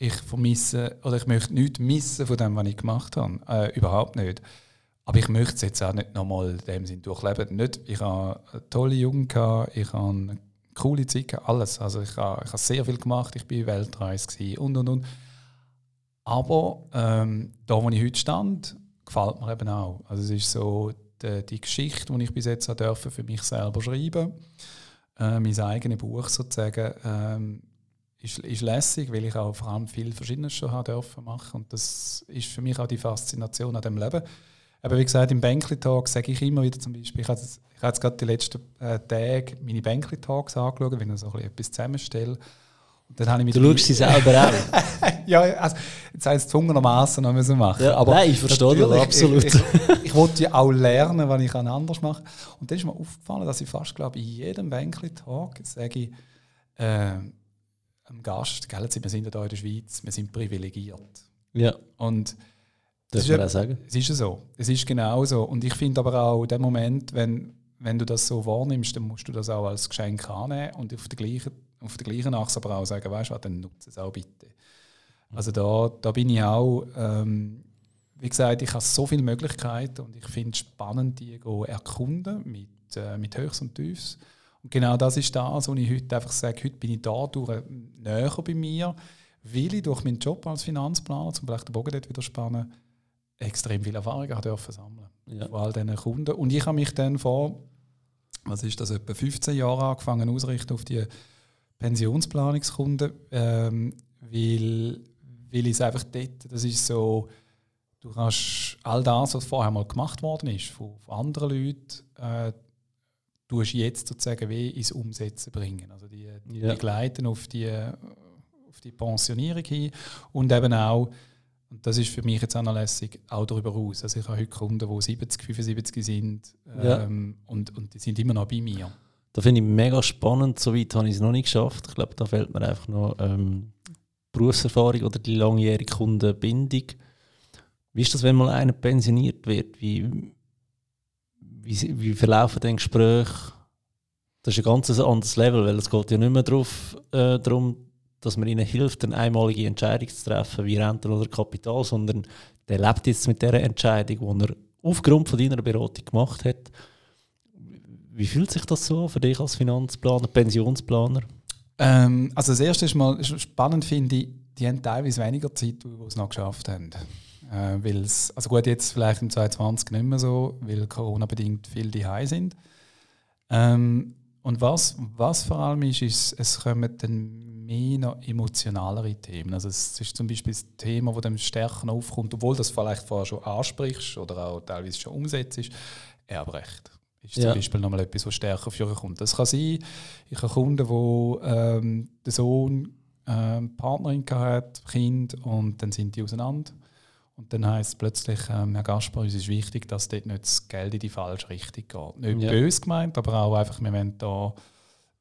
ich vermisse oder ich möchte nichts missen von dem, was ich gemacht habe. Äh, überhaupt nicht. Aber ich möchte es jetzt auch nicht nochmal in dem Sinn durchleben. Nicht, ich habe eine tolle Jugend, gehabt, ich habe eine coole Zeit, alles. Also ich habe, ich habe sehr viel gemacht, ich war Weltreise und und und. Aber ähm, da, wo ich heute stand, gefällt mir eben auch. Also es ist so die, die Geschichte, die ich bis jetzt durfte, für mich selber schreiben äh, mein eigenes Buch sozusagen, ähm, ist, ist lässig, weil ich auch vor allem viel Verschiedenes schon haben dürfen machen und das ist für mich auch die Faszination an dem Leben. Aber wie gesagt, im Bänkli-Talk sage ich immer wieder zum Beispiel, ich habe jetzt, ich habe jetzt gerade die letzten äh, Tage meine Bänkli-Talks angeschaut, wenn ich so etwas zusammenstelle. Und dann habe ich mit du schaust sie selber auch? ja, also, jetzt heißt es zwungenermaßen noch müssen machen. Ja, aber nein, ich verstehe das absolut. Ich, ich, ich wollte ja auch lernen, was ich anders machen kann. Und dann ist mir aufgefallen, dass ich fast, glaube in jedem Bänkli-Talk sage ich, äh, einem Gast, gell, wir sind ja hier in der Schweiz, wir sind privilegiert. Ja. Und das ist, auch sagen. Es ist so. Es ist genau so. Und ich finde aber auch, in dem Moment, wenn, wenn du das so wahrnimmst, dann musst du das auch als Geschenk annehmen und auf der gleichen, auf der gleichen Achse aber auch sagen, weißt du was, dann nutze es auch bitte. Also da, da bin ich auch, ähm, wie gesagt, ich habe so viele Möglichkeiten und ich finde es spannend, die zu erkunden mit, äh, mit Höchst und Tiefs. Und genau das ist das, wo ich heute einfach sage, heute bin ich da durch näher bei mir, weil ich durch meinen Job als Finanzplaner, zum Beispiel den Bogen dort wieder spannen, extrem viel Erfahrung dürfen sammeln ja. von all diesen Kunden. Und ich habe mich dann vor, was ist das, etwa 15 Jahren angefangen ausrichten auf die Pensionsplanungskunden, ähm, weil, weil ich es einfach dort, das ist so, du kannst all das, was vorher mal gemacht worden ist, von, von anderen Leuten, äh, du jetzt sozusagen wie ins Umsetzen bringen. Also die, die ja. begleiten auf die, auf die Pensionierung hin und eben auch und das ist für mich jetzt lässig, auch darüber aus. Also ich habe heute Kunden, die 70, 75 sind ähm, ja. und, und die sind immer noch bei mir. Da finde ich mega spannend, so weit habe ich es noch nicht geschafft. Ich glaube, da fehlt mir einfach noch ähm, Berufserfahrung oder die langjährige Kundenbindung. Wie ist das, wenn mal einer pensioniert wird? Wie, wie, wie verlaufen denn Gespräche? Das ist ein ganz anderes Level, weil es geht ja nicht mehr drauf, äh, darum, dass man ihnen hilft, eine einmalige Entscheidung zu treffen, wie Rente oder Kapital, sondern der lebt jetzt mit der Entscheidung, die er aufgrund von deiner Beratung gemacht hat. Wie fühlt sich das so für dich als Finanzplaner, Pensionsplaner? Ähm, also das Erste ist mal spannend finde ich, die haben teilweise weniger Zeit, die es noch geschafft haben. Äh, weil's, also gut, jetzt vielleicht im 2020 nicht mehr so, weil Corona-bedingt viele die sind. Ähm, und was, was vor allem ist, ist, es kommen dann mehr noch emotionalere Themen. Also es ist zum Beispiel das Thema, das dem stärker aufkommt, obwohl das vielleicht vorher schon ansprichst oder auch teilweise schon umsetzt, Erbrecht. Ist ja. zum Beispiel nochmal etwas, was stärker für kommt. Das kann sein, ich habe Kunden, wo ähm, der Sohn ähm, Partnerin hat, Kind, und dann sind die auseinander. Und dann heisst es plötzlich, ähm, Herr Gaspar, uns ist wichtig, dass dort nicht das Geld in die falsche Richtung geht. Nicht ja. böse gemeint, aber auch einfach, wir wollen da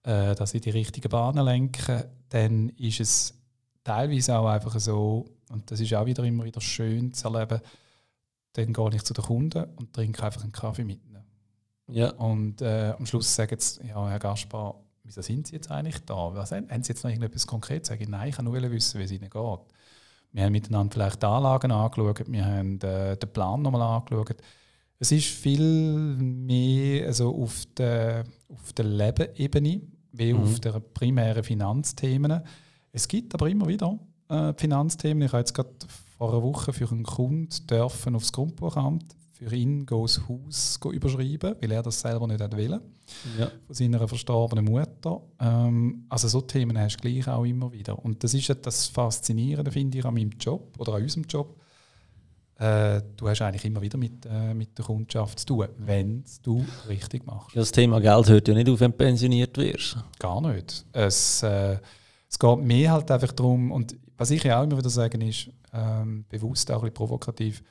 äh, dass ich die richtigen Bahnen lenke, dann ist es teilweise auch einfach so, und das ist auch wieder immer wieder schön zu erleben, dann gehe ich zu den Kunden und trinke einfach einen Kaffee mit ihnen. Ja. Und äh, am Schluss sagen sie, ja, Herr Gaspar, wieso sind Sie jetzt eigentlich da? Was, haben Sie jetzt noch irgendetwas Konkretes? Sage ich, nein, ich kann nur wissen, wie es Ihnen geht. Wir haben miteinander vielleicht die Anlagen angeschaut, wir haben äh, den Plan nochmal angeschaut. Es ist viel mehr also auf der, auf der Lebensebene wie mhm. auf der primären Finanzthemen. Es gibt aber immer wieder äh, Finanzthemen. Ich habe jetzt gerade vor einer Woche für einen Kunden dürfen aufs Grundbuchamt für ihn das Haus überschreiben, weil er das selber nicht will, ja. von seiner verstorbenen Mutter. Ähm, also so Themen hast du gleich auch immer wieder. Und das ist ja das Faszinierende, finde ich, an meinem Job oder an unserem Job. Äh, du hast eigentlich immer wieder mit, äh, mit der Kundschaft zu tun, wenn du richtig machst. Ja, das Thema Geld hört ja nicht auf, wenn du pensioniert wirst. Gar nicht. Es, äh, es geht mir halt einfach darum, und was ich ja auch immer wieder sagen ist, ähm, bewusst auch ein bisschen provokativ,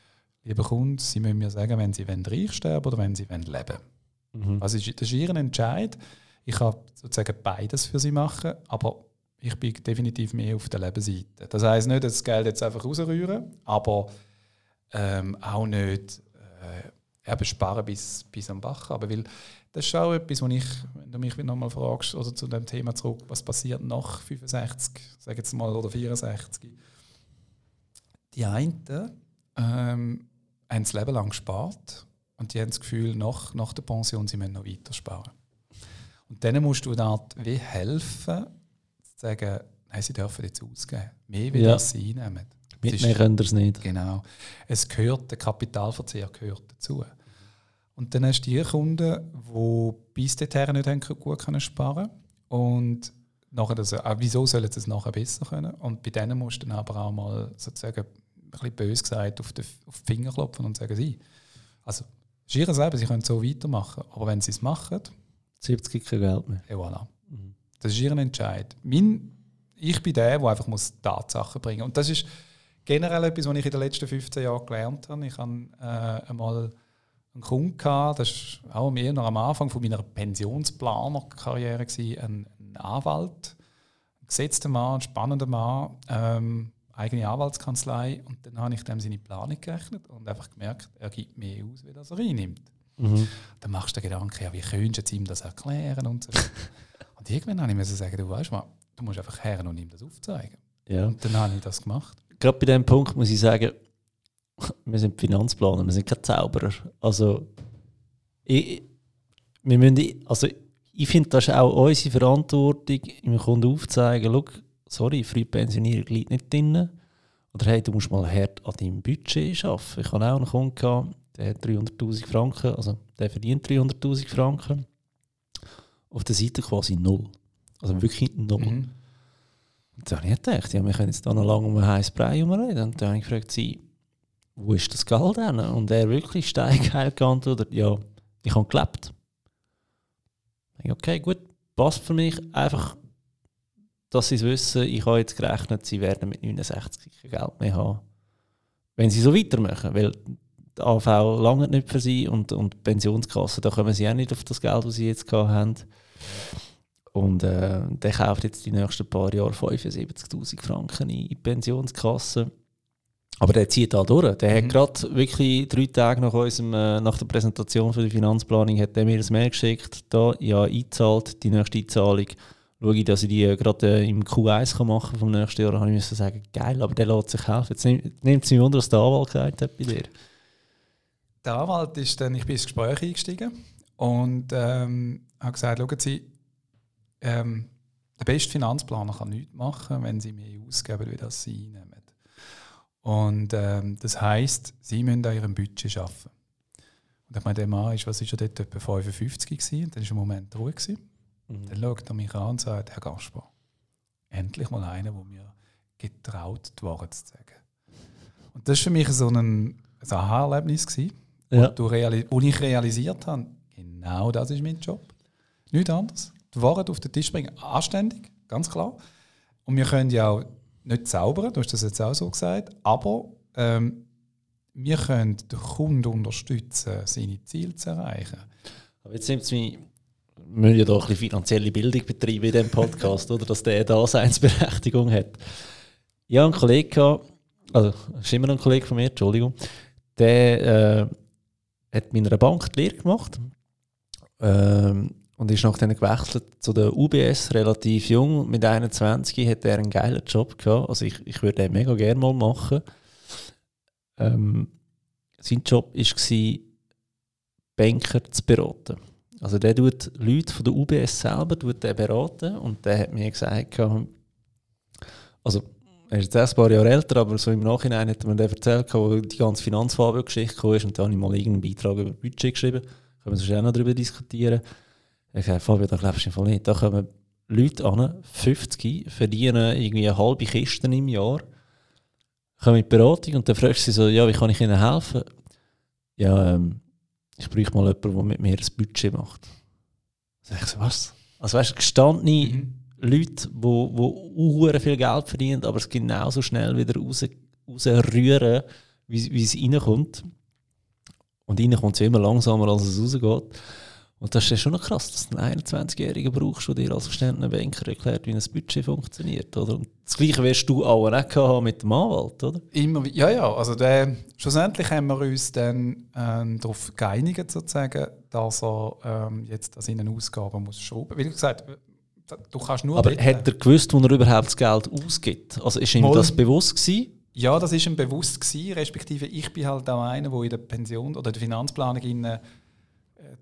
lieber Kunde, Sie müssen mir sagen, wenn Sie reich sterben oder wenn Sie leben wollen. Mhm. Also das ist Ihr Entscheid. Ich kann sozusagen beides für Sie machen, aber ich bin definitiv mehr auf der Lebensseite. Das heißt nicht, dass das Geld jetzt einfach rausrühren, aber ähm, auch nicht äh, eben sparen bis, bis am Bach. Aber weil das ist auch etwas, was ich, wenn du mich nochmal fragst, oder zu dem Thema zurück, was passiert nach 65, sage jetzt mal, oder 64. Die einen ähm, haben das Leben lang gespart und die haben das Gefühl, nach, nach der Pension, sie müssen noch weiter sparen. Und denen musst du dann wie helfen, zu sagen, nein, sie dürfen jetzt ausgeben. Mehr, wie ja. das sie einnehmen. Mitnehmen können es nicht. Genau. Es gehört, der Kapitalverzehr gehört dazu. Und dann hast du die Kunden, die bis dahin nicht gut können sparen und nachher das, auch, wieso sollen sie es nachher besser können? Und bei denen musst du dann aber auch mal sozusagen bisschen bös gesagt auf die, auf die Finger klopfen und sagen, sie, also Schieren selber, sie können so weitermachen, aber wenn sie es machen, 70 kein Geld mehr. Et voilà. Mhm. Das ist ihr Entscheid. Mein, ich bin der, der einfach muss Tatsachen bringen muss. Und das ist generell etwas, was ich in den letzten 15 Jahren gelernt habe. Ich hatte äh, einmal einen Kunden, gehabt, das war auch mehr noch am Anfang von meiner Pensionsplanerkarriere, ein, ein Anwalt, ein gesetzter Mann, ein spannender Mann, ähm, eigene Anwaltskanzlei. Und dann habe ich dem seine Planung gerechnet und einfach gemerkt, er gibt mehr aus, wie das er einnimmt. Mhm. Dann machst du den Gedanken, ja, wie könntest du ihm das erklären und so. und irgendwann habe ich mir sagen, du weißt mal, du musst einfach her und ihm das aufzeigen. Ja. Und dann habe ich das gemacht gerade bei diesem Punkt muss ich sagen, wir sind Finanzplaner, wir sind keine Zauberer. Also, ich, wir müssen, also ich finde, das ist auch unsere Verantwortung, dem Kunden aufzuzeigen, schau, sorry, Frühpensionierung liegt nicht drin. Oder hey, du musst mal hart an deinem Budget arbeiten. Ich hatte auch einen Kunden, gehabt, der hat 300'000 Franken, also der verdient 300'000 Franken. Auf der Seite quasi null. Also wirklich null. Mhm. Und dann habe ich gedacht, ja, wir können jetzt da noch lange um einen heißen Brei herumreden. Und dann habe ich gefragt, sie, wo ist das Geld denn? Und er wirklich steingeil geantwortet, ja, ich habe gelebt. Ich okay, gut, passt für mich. Einfach, dass sie es wissen, ich habe jetzt gerechnet, sie werden mit 69 kein Geld mehr haben. Wenn sie so weitermachen. Weil die AV lange nicht für sie und, und die Pensionskasse, da kommen sie auch nicht auf das Geld, das sie jetzt haben. Und äh, der kauft jetzt die nächsten paar Jahre 75.000 Franken in die Pensionskasse. Aber der zieht da durch. Der mhm. hat gerade wirklich drei Tage nach, unserem, äh, nach der Präsentation für die Finanzplanung hat er mir ein Mail geschickt, da ja eingezahlt, die nächste Einzahlung. Schaue dass ich die gerade äh, im Q1 kann machen vom nächsten Jahr. Habe ich sagen, geil, aber der lässt sich helfen. Jetzt nimmt, es mich wunder, was der Anwalt gesagt hat bei dir. Der Anwalt ist dann, ich bin ins Gespräch eingestiegen und ähm, habe gesagt, schauen Sie, ähm, der beste Finanzplaner kann nichts machen, wenn sie mehr ausgeben, wie das sie einnehmen. Und ähm, das heisst, sie müssen an ihrem Budget arbeiten. Und ich meine, der Mann ist, was ist er dort, etwa 55 gewesen, und dann war ein Moment ruhig. Gewesen. Mhm. Dann schaut er mich an und sagt, Herr Gaspar, endlich mal einer, der mir getraut, die Wahrheit zu sagen. Und das war für mich so ein, ein Aha-Erlebnis, ja. wo, ich realisiert habe, genau das ist mein Job. Nichts anderes die Wahrheit auf den Tisch bringen. Anständig, ganz klar. Und wir können ja auch nicht zaubern, du hast das jetzt auch so gesagt, aber ähm, wir können den Kunden unterstützen, seine Ziele zu erreichen. Aber jetzt nimmt es mich, müssen ja doch ein bisschen finanzielle Bildung betreiben in diesem Podcast, oder, dass der Daseinsberechtigung hat. Ich habe einen Kollegen, also ist immer ein Kollege von mir, Entschuldigung, der äh, hat mit einer Bank die Lehre gemacht. Ähm, und ist nachdem gewechselt zu der UBS, relativ jung. Mit 21 hat er einen geilen Job gehabt. Also ich, ich würde den mega gerne mal machen. Ähm, sein Job war, Banker zu beraten. Also der tut Leute von der UBS selber beraten und der hat mir gesagt, also er ist jetzt ein paar Jahre älter, aber so im Nachhinein hat er mir erzählt, wo die ganze Finanzfabio-Geschichte kam und da habe ich mal irgendeinen Beitrag über Budget geschrieben. Können wir sonst auch noch darüber diskutieren Ich sage, Fabio, da glaubst du nicht. Da kommen Leute an, 50, verdienen irgendwie eine halbe Kiste im Jahr, kommen mit Beratung und dann fragst du sie so, ja, wie kann ich ihnen helfen? Ja, ähm, ich bräuchte mal jemanden, der mit mir ein Budget macht. Sag ich so, was? Also weißt du, gestandene mhm. Leute, die wo, wo viel Geld verdienen, aber es genauso schnell wieder raus, rausrühren, wie, wie es reinkommt. Und reinkommt es immer langsamer, als es rausgeht. Und das ist ja schon noch krass, dass du einen 21-Jährigen brauchst, der dir als gestandener Banker erklärt, wie ein Budget funktioniert. Oder? Und das Gleiche wirst du auch nicht mit dem Anwalt, oder? Immer, ja, ja. Also der, schlussendlich haben wir uns dann ähm, darauf geeinigt, sozusagen, dass er ähm, jetzt an seinen Ausgaben muss schrauben muss. Wie gesagt, du kannst nur. Aber hat er gewusst, wo er überhaupt das Geld ausgibt? Also ist ihm Mal, das bewusst gewesen? Ja, das ist ihm bewusst gewesen, respektive ich bin halt auch einer, der in der Pension oder der Finanzplanung in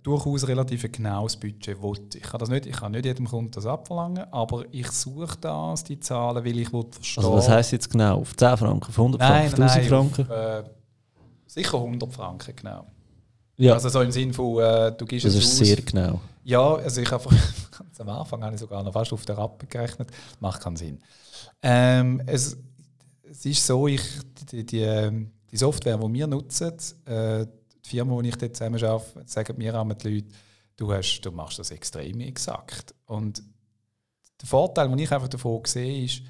durchaus relativ ein genaues Budget will. Ich kann, das nicht, ich kann nicht jedem Kunden das abverlangen, aber ich suche das, die Zahlen, weil ich verstehen Also was heisst jetzt genau? Auf 10 Franken, auf 100 nein, Franken, auf 1000 Franken? Auf, äh, sicher 100 Franken, genau. Ja. Also so im Sinne von, äh, du gibst das es ist aus. sehr genau. Ja, also ich habe am Anfang habe ich sogar noch fast auf der Rappe gerechnet. Macht keinen Sinn. Ähm, es, es ist so, ich, die, die, die Software, die wir nutzen, äh, die Firma, wo ich dort zusammen arbeite, sagen mir auch die Leute, du, hast, du machst das extrem exakt. Und der Vorteil, den ich einfach davon sehe, ist,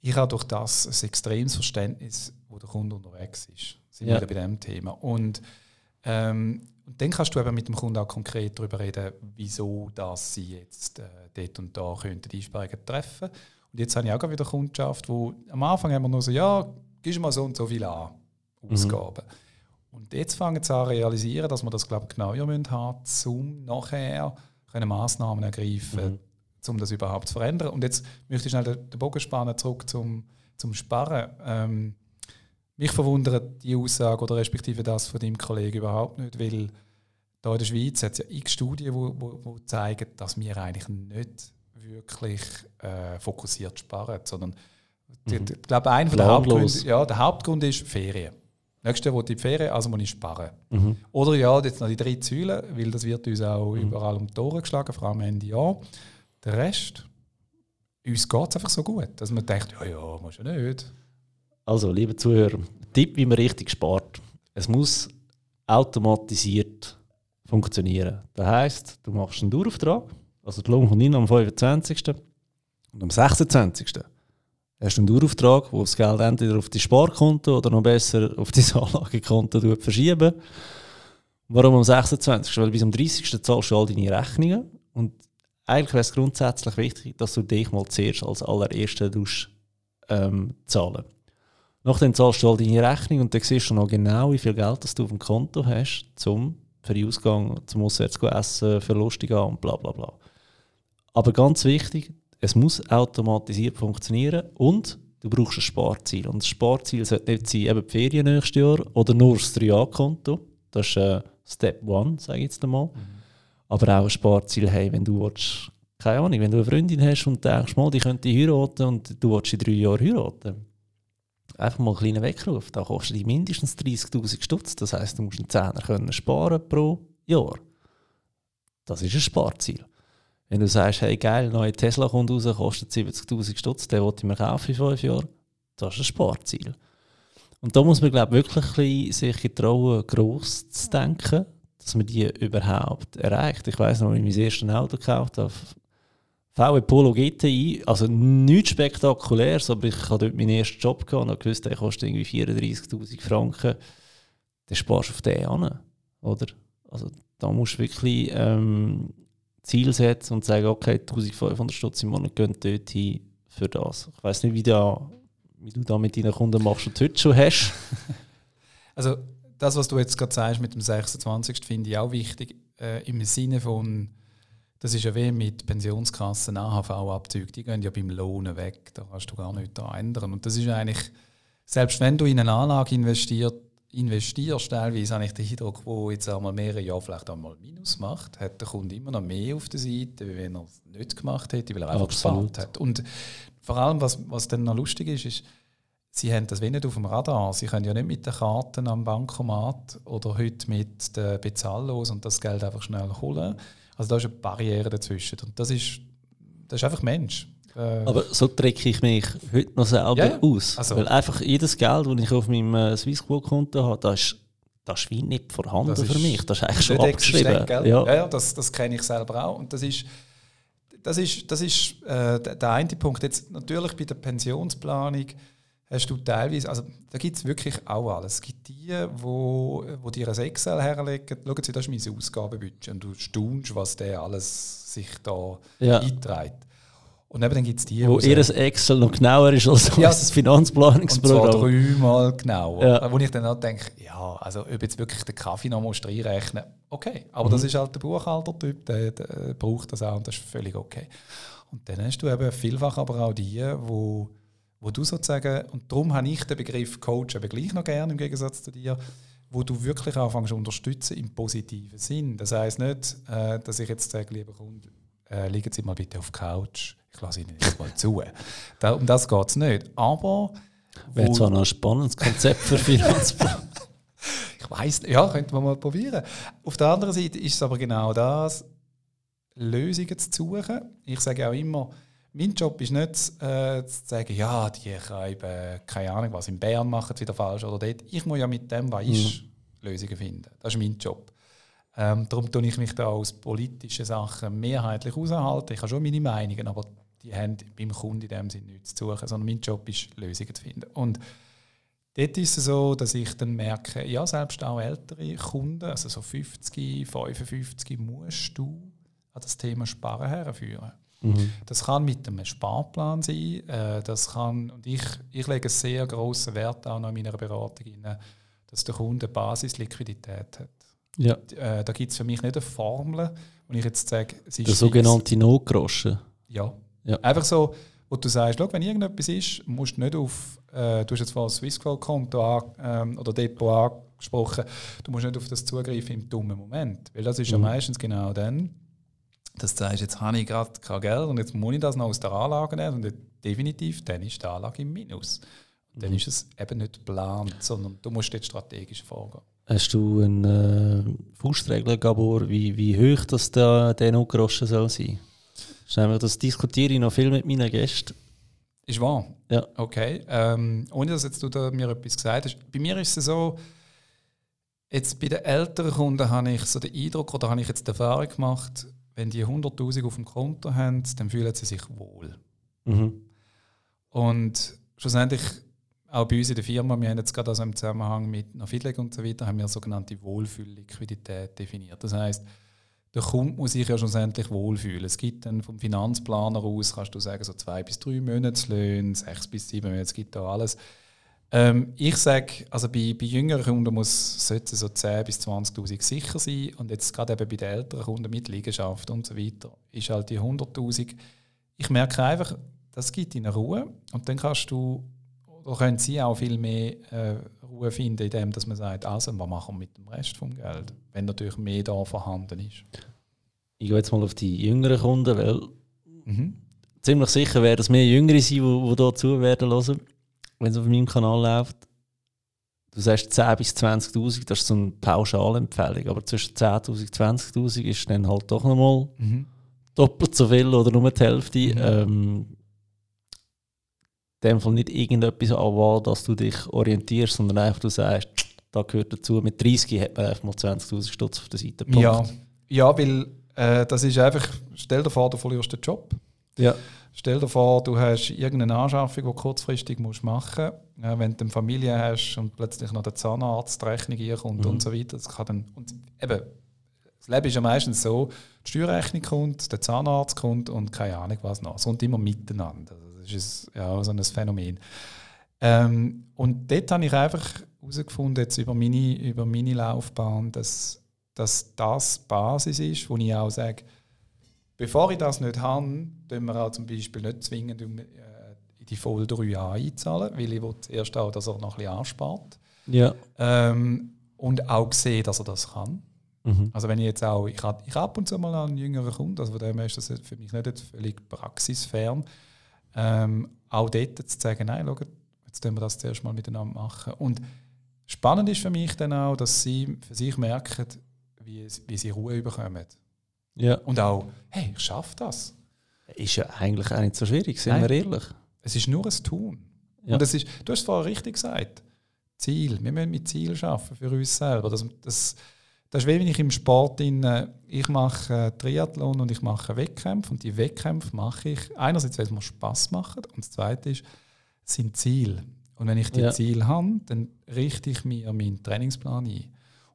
ich habe durch das ein extremes Verständnis, wo der Kunde unterwegs ist. Sind ja. wir bei diesem Thema. Und, ähm, und dann kannst du eben mit dem Kunden auch konkret darüber reden, wieso dass sie jetzt äh, dort und da könnten Einsparungen treffen Und jetzt habe ich auch wieder Kundschaft, wo am Anfang haben wir nur so, ja, gibst mal so und so viel an, mhm. Ausgaben. Mhm. Und jetzt fangen sie an zu realisieren, dass wir das glaube ich, genauer haben müssen, um nachher können Massnahmen ergreifen mhm. um das überhaupt zu verändern. Und jetzt möchte ich schnell den Bogen spannen zurück zum, zum Sparen. Ähm, mich verwundert die Aussage oder respektive das von deinem Kollegen überhaupt nicht, weil hier in der Schweiz hat es ja x Studien, die wo, wo, wo zeigen, dass wir eigentlich nicht wirklich äh, fokussiert sparen, sondern mhm. ich glaube, einer der Hauptgründe, ja, der Hauptgrund ist Ferien. Will ich die Ferien, also muss ich sparen. Mhm. Oder ja, jetzt noch die drei Säulen, weil das wird uns auch mhm. überall um die Tore geschlagen, vor allem Ende Jahr. Der Rest, uns geht es einfach so gut, dass man denkt, ja, ja, muss ja nicht. Also, liebe Zuhörer, Tipp, wie man richtig spart. Es muss automatisiert funktionieren. Das heisst, du machst einen Dauerauftrag, also die Lohn kommt rein am 25. und am 26 hast du einen Dauerauftrag, wo das Geld entweder auf dein Sparkonto oder noch besser auf dein Anlagekonto verschieben. Warum am 26? Weil bis am 30. zahlst du all deine Rechnungen. Und eigentlich wäre es grundsätzlich wichtig, dass du dich mal zuerst als allererste ähm, zahlen Nachdem zahlst du all deine Rechnungen und dann siehst du noch genau, wie viel Geld das du auf dem Konto hast, zum für den Ausgang, zum Auswärts essen, für lustig und bla bla bla. Aber ganz wichtig, es muss automatisiert funktionieren und du brauchst ein Sparziel. Und das Sparziel sollte nicht sein, eben die Ferien nächstes Jahr oder nur das 3A-Konto. Das ist äh, Step One, sage ich jetzt einmal. Mhm. Aber auch ein Sparziel haben, wenn du willst, keine Ahnung, wenn du eine Freundin hast und denkst, mal, die könnte heiraten und du willst in drei Jahren heiraten. Einfach mal einen kleinen Weckruf. Da kostet die mindestens 30'000 Stutz. Das heisst, du musst einen Zehner können sparen pro Jahr. Das ist ein Sparziel. Wenn du sagst, hey geil, neue Tesla kommt raus, kostet 70'000 Stutz, den wollte ich mir kaufen in fünf Jahren, das ist ein Sparziel. Und da muss man glaube wirklich sich getrauen, gross zu denken, dass man die überhaupt erreicht. Ich weiß noch, als ich mein erstes Auto gekauft habe, VW Polo GTI, also nichts Spektakuläres, aber ich hatte dort meinen ersten Job gehabt und gewusst, der kostet irgendwie 34'000 Franken. Dann sparst du auf den an, oder? Also da musst du wirklich ähm, Ziel setzen und sagen, okay, 1500 Stutz im Monat gehen dort hin für das. Ich weiß nicht, wie, da, wie du da mit deinen Kunden machst und heute schon hast. also das, was du jetzt gerade sagst mit dem 26. finde ich auch wichtig, äh, im Sinne von, das ist ja wie mit Pensionskassen, AHV-Abzügen, die gehen ja beim Lohnen weg, da kannst du gar nichts ändern. Und das ist eigentlich, selbst wenn du in eine Anlage investiert, investierst, teilweise habe ich den Eindruck, wo jetzt einmal mehrere Jahre vielleicht einmal Minus macht, hat der Kunde immer noch mehr auf der Seite, wie wenn er es nicht gemacht hätte, weil er einfach Absolut. gespart hat. Und vor allem, was, was dann noch lustig ist, ist, sie haben das wenig auf dem Radar. Sie können ja nicht mit den Karten am Bankomat oder heute mit den Bezahllos und das Geld einfach schnell holen. Also da ist eine Barriere dazwischen. Und das ist, das ist einfach Mensch. Äh, Aber so drücke ich mich heute noch selber ja, aus. Also. Weil einfach jedes Geld, das ich auf meinem äh, Swissquote-Konto habe, das ist, das ist wie nicht vorhanden das für mich. Das ist eigentlich schon abgeschrieben. Ja, ja, ja das, das kenne ich selber auch. Und das ist, das ist, das ist äh, der eine Punkt. Jetzt natürlich bei der Pensionsplanung hast du teilweise, also da gibt es wirklich auch alles. Es gibt die, wo, wo dir ein Excel herlegen, schauen Sie, das ist mein Ausgabenbudget und du staunst, was der alles sich da ja. einträgt. Und eben dann gibt es die, wo ihr Excel noch genauer ist als ja, das Finanzplanungsprogramm. Und zwar dreimal genauer. Ja. Wo ich dann auch denke, ja, also ob jetzt wirklich den Kaffee noch musst reinrechnen okay. Aber mhm. das ist halt der Buchhaltertyp, der, der, braucht das auch und das ist völlig okay. Und dann hast du eben vielfach aber auch die, wo, wo du sozusagen, und darum habe ich den Begriff Coach eben gleich noch gerne im Gegensatz zu dir, wo du wirklich anfängst zu unterstützen im positiven Sinn. Das heisst nicht, äh, dass ich jetzt sage, lieber Kunde, äh, liegen Sie mal bitte auf der Couch ich lasse Ihnen nicht mal zu. Da, um das geht es nicht. Aber. Wäre zwar noch ein spannendes Konzept für Finanzplan. ich weiß ja, könnte man mal probieren. Auf der anderen Seite ist es aber genau das, Lösungen zu suchen. Ich sage auch immer, mein Job ist nicht äh, zu sagen, ja, die schreiben, keine Ahnung, was in Bern machen sie wieder falsch oder dort. Ich muss ja mit dem, was ist, mhm. Lösungen finden. Das ist mein Job. Ähm, darum tue ich mich da aus politischen Sachen mehrheitlich aushalten. Ich habe schon meine Meinungen, aber die haben beim Kunden in dem Sinne nichts zu suchen, sondern mein Job ist, Lösungen zu finden. Und dort ist es so, dass ich dann merke, ja, selbst auch ältere Kunden, also so 50, 55, musst du an das Thema Sparen herführen. Mhm. Das kann mit einem Sparplan sein, äh, das kann, und ich, ich lege sehr großen Wert auch noch in meiner Beratung rein, dass der Kunde Basisliquidität hat. Ja. Äh, da gibt es für mich nicht eine Formel, wo ich jetzt sage, es ist Der sogenannte Notgroschen. Ja, ja. Einfach so, wo du sagst, wenn irgendetwas ist, musst du nicht auf, äh, du hast jetzt das Swissquote-Konto ähm, oder Depot angesprochen, du musst nicht auf das zugreifen im dummen Moment. Weil das ist mhm. ja meistens genau dann, dass du sagst, jetzt habe ich gerade kein Geld und jetzt muss ich das noch aus der Anlage nehmen und definitiv, dann ist die Anlage im Minus. Dann mhm. ist es eben nicht geplant, sondern du musst jetzt strategisch vorgehen. Hast du eine äh, Faustregel, Gabor, wie, wie hoch das der, der Notgroschen soll sein? Schnell, das diskutiere ich noch viel mit meinen Gästen. Ist wahr? Ja. Okay. Ähm, ohne dass jetzt du da mir etwas gesagt hast. Bei mir ist es so, jetzt bei den älteren Kunden habe ich so den Eindruck, oder habe ich jetzt die Erfahrung gemacht, wenn die 100'000 auf dem Konto haben, dann fühlen sie sich wohl. Mhm. Und schlussendlich, auch bei uns in der Firma, wir haben jetzt gerade also im Zusammenhang mit Nafidleg und so weiter, haben wir sogenannte Wohlfühlliquidität definiert. Das heißt, der Kunde muss sich ja schlussendlich wohlfühlen. Es gibt dann vom Finanzplaner aus, kannst du sagen, so zwei bis drei Monatslöhne, sechs bis sieben Monate, es gibt da alles. Ähm, ich sage, also bei, bei jüngeren Kunden muss, sollten so 10.000 bis 20'000 sicher sein und jetzt gerade eben bei den älteren Kunden mit Liegenschaft und so weiter ist halt die 100'000. Ich merke einfach, das gibt ihnen Ruhe und dann kannst du oder können sie auch viel mehr äh, Ruhe finden, indem dass man sagt, also was machen wir mit dem Rest vom Geld, wenn natürlich mehr da vorhanden ist. Ich gehe jetzt mal auf die jüngeren Kunden, weil mhm. ziemlich sicher werden es mehr Jüngere sein, die, die hier zu werden hören, wenn es auf meinem Kanal läuft. Du sagst 10.000 bis 20'000, das ist so eine Pauschalempfehlung, aber zwischen 10'000 und 20'000 ist dann halt doch nochmal mhm. doppelt so viel oder nur die Hälfte. Mhm. Ähm, dem Fall nicht irgendetwas an, dass du dich orientierst, sondern einfach du sagst, da gehört dazu. Mit 30 hat man einfach mal 20.000 Stutz auf der Seite. Punkt. Ja, ja weil äh, das ist einfach, stell dir vor, du verlierst den Job. Ja. Stell dir vor, du hast irgendeine Anschaffung, die du kurzfristig musst machen musst. Äh, wenn du eine Familie hast und plötzlich noch der Zahnarzt die Rechnung kommt mhm. und so weiter. Das kann dann, und eben, das Leben ist ja meistens so, die Steuerrechnung kommt, der Zahnarzt kommt und keine Ahnung was noch. Es kommt immer miteinander ist ja, so ein Phänomen. Ähm, und dort habe ich einfach herausgefunden, jetzt über meine, über meine Laufbahn, dass, dass das die Basis ist, wo ich auch sage, bevor ich das nicht habe, tun wir auch zum Beispiel nicht zwingend um, äh, in die voll 3a einzahlen, weil ich zuerst auch, dass er noch ein bisschen anspart. Ja. Ähm, und auch sehe, dass er das kann. Mhm. Also wenn ich jetzt auch, ich habe ich ab und zu mal einen jüngeren Kunden, also von dem her ist das für mich nicht völlig praxisfern, ähm, auch dort zu sagen, nein, schau, jetzt tun wir das zuerst mal miteinander machen. Und spannend ist für mich dann auch, dass sie für sich merken, wie, wie sie Ruhe bekommen. Ja. Und auch, hey, ich schaffe das. Ist ja eigentlich auch nicht so schwierig, sind Nein. wir ehrlich. Es ist nur ein Tun. Ja. Und es ist, du hast es vorher richtig gesagt, Ziel. Wir müssen mit Ziel schaffen für uns selber. Das, das, das ist wie wenn ich im Sport in, ich mache Triathlon und ich mache Wettkämpfe und die Wettkämpfe mache ich einerseits, weil es mir Spaß macht und das zweite ist, sind Ziel. Und wenn ich die ja. Ziele habe, dann richte ich mir meinen Trainingsplan ein.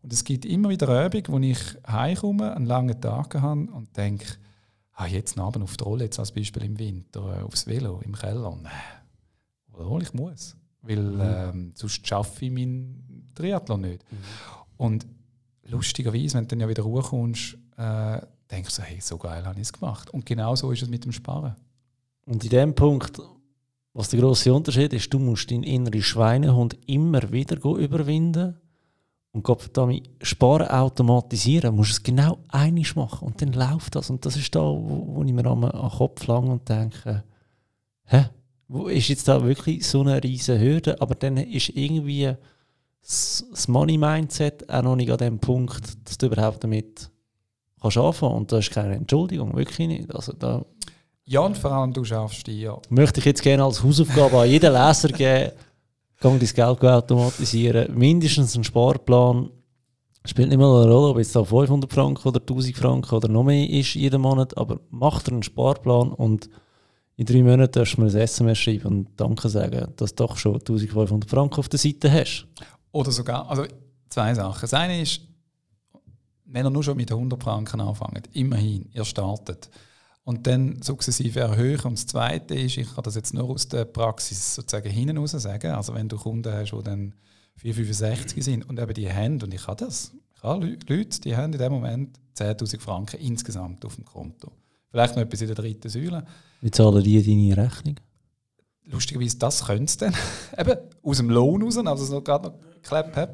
Und es gibt immer wieder Übungen, wo ich heimkomme, einen langen Tag habe und denke, ah, jetzt Abend auf die Rolle, jetzt als Beispiel im Winter, äh, aufs Velo, im Keller. Nein, obwohl ich muss. Weil mhm. ähm, sonst schaffe ich meinen Triathlon nicht. Mhm. Und lustigerweise, wenn du dann ja wieder hochkommst, äh, denkst du, hey, so geil habe ich es gemacht. Und genau so ist es mit dem Sparen. Und in dem Punkt, was der große Unterschied ist, du musst deinen inneren Schweinehund immer wieder überwinden und damit Sparen automatisieren, musst du es genau einig machen und dann läuft das. Und das ist da, wo, wo ich mir am, am Kopf lang und denke, hä? Ist jetzt da wirklich so eine riesige Hürde? Aber dann ist irgendwie das Money-Mindset auch noch nicht an dem Punkt, dass du überhaupt damit kannst anfangen Und das ist keine Entschuldigung, wirklich nicht. Also da ja, und vor allem du schaffst die, ja. Möchte ich jetzt gerne als Hausaufgabe an jeden Leser geben, dein Geld automatisieren. Mindestens ein Sparplan. Spielt nicht mal eine Rolle, ob es da 500 Franken oder 1000 Franken oder noch mehr ist jeden Monat, aber mach dir einen Sparplan und in drei Monaten darfst du mir ein SMS schreiben und Danke sagen, dass du doch schon 1500 Franken auf der Seite hast. Oder sogar, also zwei Sachen. Das eine ist, wenn er nur schon mit 100 Franken anfängt, immerhin, ihr startet und dann sukzessive erhöhen. Und das Zweite ist, ich kann das jetzt nur aus der Praxis sozusagen hinten raus sagen, also wenn du Kunden hast, die dann 465 sind und eben die haben, und ich habe das, ich habe Leute, die haben in dem Moment 10'000 Franken insgesamt auf dem Konto. Vielleicht noch etwas in der dritten Säule. Wie zahlen die deine Rechnung? Lustigerweise, das können sie dann. eben aus dem Lohn raus, also es noch gerade noch geklappt habe.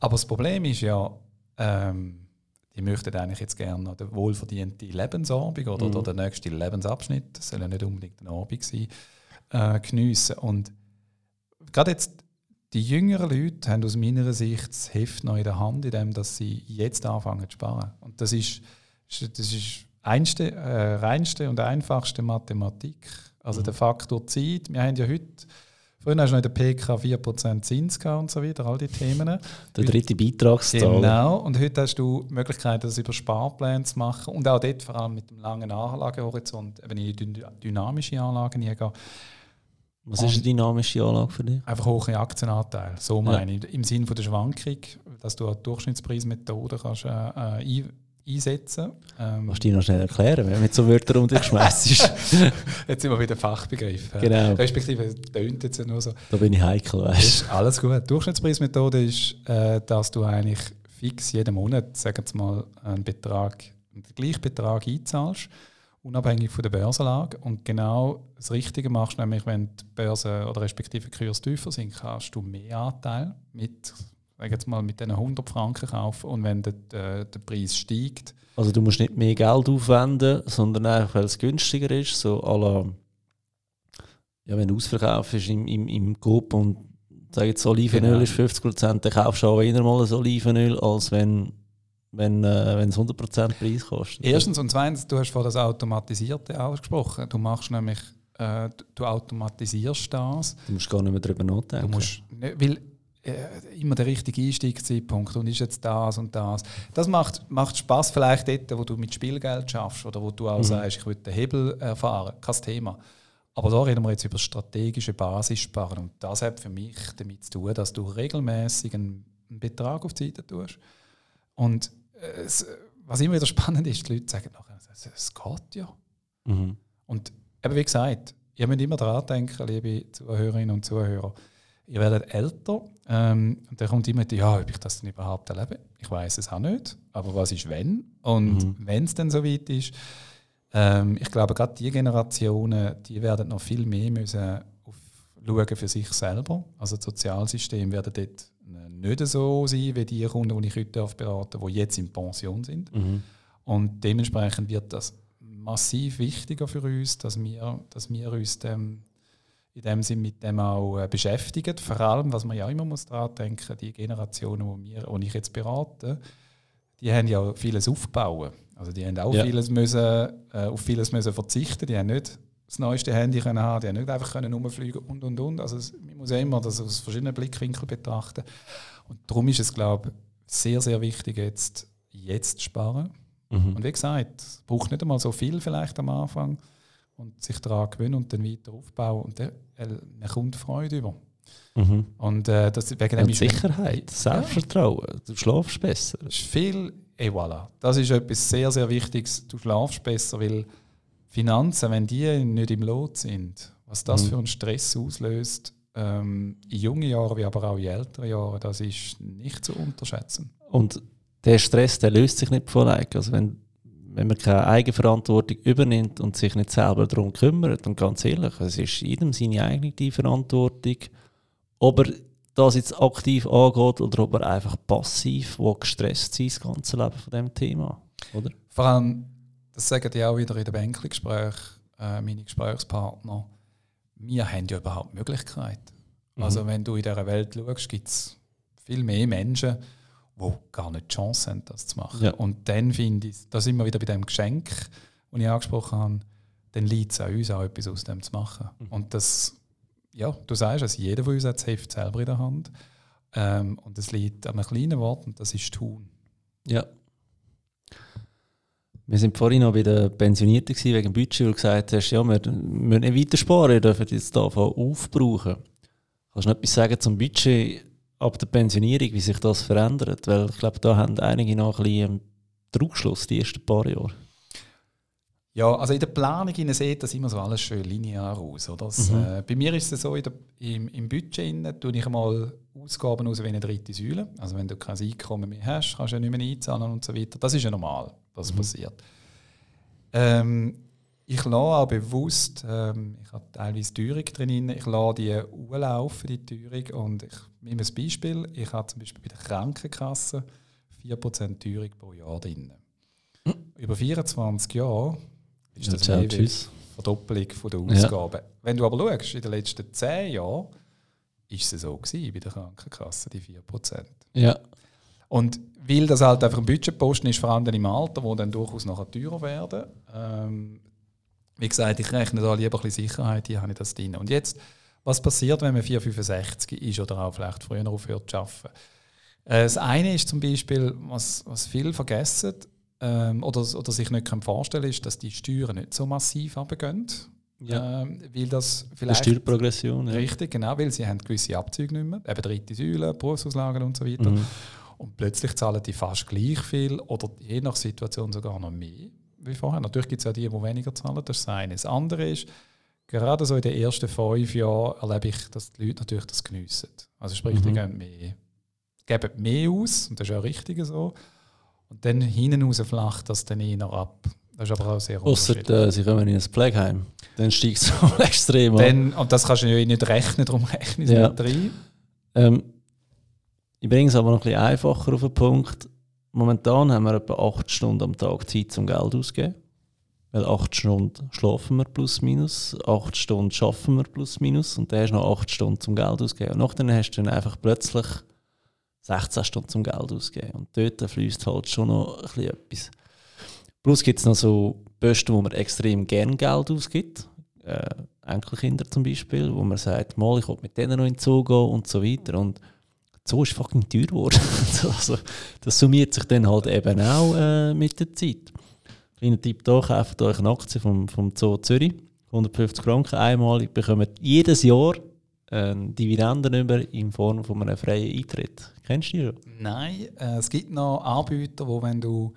Aber das Problem ist ja, ähm, die möchten eigentlich jetzt gerne den wohlverdienten Lebensabend oder, mhm. oder den nächsten Lebensabschnitt, das soll ja nicht unbedingt ein Abend sein, äh, geniessen. Und gerade jetzt die jüngeren Leute haben aus meiner Sicht das Heft noch in der Hand, indem dass sie jetzt anfangen zu sparen. Und das ist, das ist einste, äh, reinste und einfachste Mathematik. Also mhm. der Faktor Zeit. Wir haben ja heute Früher hast du noch in der PK 4% Zins und so weiter, all die Themen. Der dritte Beitragszahl. Genau. Und heute hast du die Möglichkeit, das über Sparpläne zu machen und auch dort vor allem mit dem langen Anlagehorizont eben in die dynamische Anlagen hineingehen. Was ist eine dynamische Anlage für dich? Einfach hohe Aktienanteil. So meine ja. ich. Im Sinne der Schwankung, dass du eine Durchschnittspreismethode kannst, äh, äh einsetzen. Ähm, Kannst du noch schnell erklären, wenn du mit so Wörtern um dich schmeißt? jetzt sind wir wieder Fachbegriff. Genau. Respektive, es tönt jetzt nur so. Da bin ich heikel, weißt du. Alles gut. Die Durchschnittspreismethode ist, äh, dass du eigentlich fix jeden Monat, sagen wir mal, einen Betrag, einen gleichen Betrag einzahlst, unabhängig von der Börsenlage. Und genau das Richtige machst, nämlich wenn die Börse oder respektive Kurs tiefer sind, kannst du mehr Anteil mit sag jetzt mal, mit diesen 100 Franken kaufen und wenn der, der, der, Preis steigt. Also du musst nicht mehr Geld aufwenden, sondern einfach, weil es günstiger ist, so à la, ja, wenn du ausverkaufst im, im, im Coop und sag jetzt Olivenöl genau. ist 50%, dann kaufst du auch eher mal ein Olivenöl, als wenn wenn, äh, wenn es 100% Preis kostet. Erstens und zweitens, du hast vor das Automatisierte ausgesprochen. Du machst nämlich, äh, du automatisierst das. Du musst gar nicht mehr darüber nachdenken. Du musst, weil äh, immer der richtige Einstiegszeitpunkt und ist jetzt das und das. Das macht, macht Spaß vielleicht dort, wo du mit Spielgeld schaffst oder wo du auch mhm. sagst, ich will den Hebel erfahren, kein Thema. Aber da reden wir jetzt über strategische Basissparen und das hat für mich damit zu tun, dass du regelmäßig einen, einen Betrag auf die Seite tust. Und äh, es, was immer wieder spannend ist, die Leute sagen nachher, es, es geht ja. Mhm. Und eben wie gesagt, ihr müsst immer daran denken, liebe Zuhörerinnen und Zuhörer, ihr werdet älter ähm, und dann kommt immer die, ja, ob ich das denn überhaupt erlebe. Ich weiß es auch nicht, aber was ist wenn? Und mhm. wenn es dann so weit ist, ähm, ich glaube, gerade die Generationen, die werden noch viel mehr müssen auf, schauen für sich selber. Also das Sozialsystem werden dort nicht so sein wie die Kunden, die ich heute beraten darf, die jetzt in Pension sind. Mhm. Und dementsprechend wird das massiv wichtiger für uns, dass wir, dass wir uns dem in dem Sinne mit dem auch äh, beschäftigt. Vor allem, was man ja immer muss daran denken, die Generationen, die, wir, die ich jetzt berate, die haben ja vieles aufgebaut. Also die haben auch ja. vieles müssen, äh, auf vieles müssen verzichten. Die haben nicht das neueste Handy können haben, die haben nicht einfach können rumfliegen und und und. Also es, man muss ja immer das aus verschiedenen Blickwinkeln betrachten. Und darum ist es, glaube ich, sehr, sehr wichtig, jetzt, jetzt sparen. Mhm. Und wie gesagt, es braucht nicht einmal so viel vielleicht am Anfang und sich daran gewöhnen und dann weiter aufbauen und dann, äh, kommt Freude über. Mhm. Und äh, das wegen und Sicherheit, Selbstvertrauen, ja. du schlafst besser. Das ist viel, et voilà. Das ist etwas sehr, sehr Wichtiges, du schlafst besser, weil Finanzen, wenn die nicht im Lot sind, was das mhm. für einen Stress auslöst, ähm, in jungen Jahren wie aber auch in älteren Jahren, das ist nicht zu unterschätzen. Und der Stress, der löst sich nicht von allein. Also wenn, wenn man keine Eigenverantwortung übernimmt und sich nicht selber darum kümmert, und ganz ehrlich, es ist jedem seine eigene Verantwortung, ob er das jetzt aktiv angeht oder ob er einfach passiv, wo gestresst ist, das ganze Leben von dem Thema, oder? Vor allem, das sagen die auch wieder in den Bänkli-Gesprächen, äh, meine Gesprächspartner, wir haben ja überhaupt Möglichkeiten. Mhm. Also wenn du in dieser Welt schaust, gibt es viel mehr Menschen, die gar nicht die Chance haben, das zu machen. Ja. Und dann finde ich, da sind wir wieder bei dem Geschenk, das ich angesprochen habe, dann liegt es an uns auch etwas aus dem zu machen. Mhm. Und das, ja, du sagst es, jeder von uns hat das Heft selber in der Hand. Ähm, und es liegt an einem kleinen Wort und das ist tun. Ja. Wir sind vorhin noch bei den Pensionierten wegen dem Budget, wo du gesagt hast, ja, wir müssen nicht weiter sparen, wir dürfen jetzt davon aufbrauchen. Kannst du noch etwas sagen zum Budget ab der Pensionierung, wie sich das verändert? Weil ich glaube, da haben einige noch ein bisschen Druckschluss die ersten paar Jahre. Ja, also in der Planung sieht das immer so alles schön linear aus. Oder? Das, mhm. äh, bei mir ist es so, in der, im, im Budget tue ich einmal Ausgaben aus wie eine dritte Säule. Also wenn du kein Einkommen mehr hast, kannst du ja nicht mehr einzahlen und so weiter. Das ist ja normal was mhm. passiert. Ähm, ich lasse auch bewusst, ähm, ich habe teilweise Teuerung drin, ich lasse die urlaufen, die Teuerung. Und ich nehme ein Beispiel, ich habe zum Beispiel bei der Krankenkasse 4% Teuerung pro Jahr drin. Mhm. Über 24 Jahre ist das ja, eine Verdoppelung der Ausgaben. Ja. Wenn du aber schaust, in den letzten 10 Jahren ist es so gewesen, bei der Krankenkasse, die 4%. Ja. Und weil das halt einfach ein Budgetposten ist, vor allem im Alter, wo dann durchaus nachher teurer werden. Ähm, wie gesagt, ich rechne da lieber ein bisschen Sicherheit, hier habe ich das drin. Und jetzt, was passiert, wenn man 465 ist oder auch vielleicht früher aufhört zu arbeiten? Äh, das eine ist zum Beispiel, was, was viele vergessen ähm, oder, oder sich nicht vorstellen können, ist, dass die Steuern nicht so massiv runtergehen. Ja. Ähm, weil das vielleicht. Die Steuerprogression. Ja. Richtig, genau, weil sie haben gewisse Abzüge nicht mehr, eben dritte Säule, Berufsauslagen und so weiter. Mhm. Und plötzlich zahlen die fast gleich viel oder je nach Situation sogar noch mehr wie vorher. Natürlich gibt es auch die, die weniger zahlen, das ist das eine. Das andere ist, gerade so in den ersten fünf Jahren erlebe ich, dass die Leute natürlich das geniessen. Also sprich, mhm. die geben mehr, geben mehr aus, und das ist auch richtig so. Und dann hinten raus flacht das dann eher ab. Das ist aber auch sehr Ausser, äh, sie kommen in ein Pflegeheim. Dann steigt es extrem dann, Und das kannst du ja nicht rechnen, darum rechnen sie ja. nicht rein. Ähm, ich bringe es aber noch ein bisschen einfacher auf den Punkt. Momentan haben wir etwa 8 Stunden am Tag Zeit zum Geld auszugeben. Weil 8 Stunden schlafen wir plus minus, 8 Stunden schaffen wir plus minus und dann hast du noch 8 Stunden zum Geld auszugeben. Und nachher hast du dann einfach plötzlich 16 Stunden zum Geld ausgeben. Und dort fließt halt schon noch ein etwas. Plus gibt es noch so Posten, wo man extrem gern Geld ausgibt. Äh, Enkelkinder zum Beispiel, wo man sagt, mal, ich will mit denen noch in den Zoo gehen und so weiter. Und Zoo ist fucking teuer geworden. also, das summiert sich dann halt eben auch äh, mit der Zeit. Kleiner Tipp hier, kauft euch eine Aktie vom, vom Zoo Zürich. 150 Franken einmalig, bekommt jedes Jahr äh, Dividenden über in Form von einem freien Eintritt. Kennst du die schon? Nein, äh, es gibt noch Anbieter, wo wenn du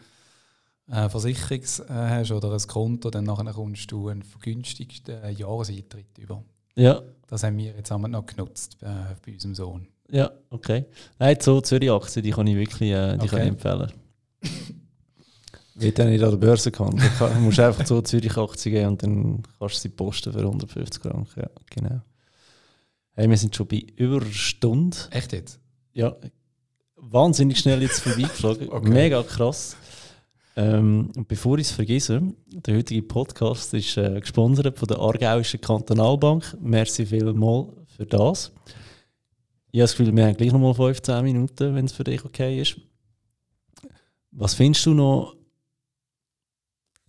äh, Versicherung äh, hast oder ein Konto, dann nachher kommst du einen vergünstigsten Jahreseintritt über. Ja. Das haben wir jetzt noch genutzt äh, bei unserem Sohn. Ja, okay. Nein, so Zürich-Aktien, die kann ich wirklich äh, die okay. kann ich empfehlen. Wird ja nicht an der Börse gehandelt. Du musst einfach so Zürich-Aktien geben und dann kannst du sie posten für 150 Franken. Ja, genau. Hey, wir sind schon bei über einer Stunde. Echt jetzt? Ja. Wahnsinnig schnell jetzt vorbeigeflogen. okay. Mega krass. Ähm, und bevor ich es vergesse, der heutige Podcast ist äh, gesponsert von der Aargauischen Kantonalbank. Merci vielmals für das. Ich habe das Gefühl, wir haben gleich noch mal 15 Minuten, wenn es für dich okay ist. Was findest du noch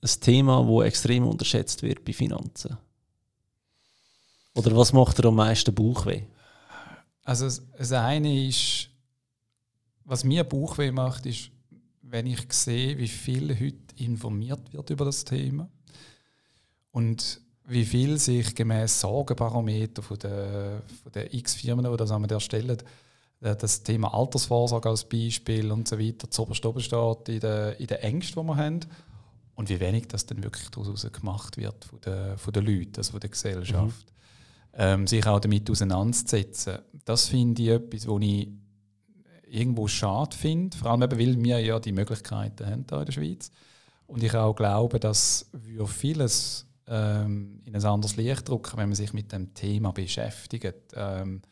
ein Thema, das extrem unterschätzt wird bei Finanzen? Oder was macht dir am meisten Bauchweh? Also das eine ist, was mir Bauchweh macht, ist, wenn ich sehe, wie viel heute informiert wird über das Thema und wie viel sich gemäß Sorgenbarometer von der, von der X Firmen, die das erstellen, äh, das Thema Altersvorsorge als Beispiel und so weiter zu oben steht in den, in den Ängsten, die wir haben. Und wie wenig das dann wirklich daraus gemacht wird von den, von den Leuten, also von der Gesellschaft. Mhm. Ähm, sich auch damit auseinanderzusetzen. Das finde ich etwas, was ich irgendwo schade finde. Vor allem, weil wir ja die Möglichkeiten haben hier in der Schweiz. Und ich auch glaube, dass wir vieles ähm, in ein anderes Licht drücken, wenn man sich mit dem Thema beschäftigt. Ähm,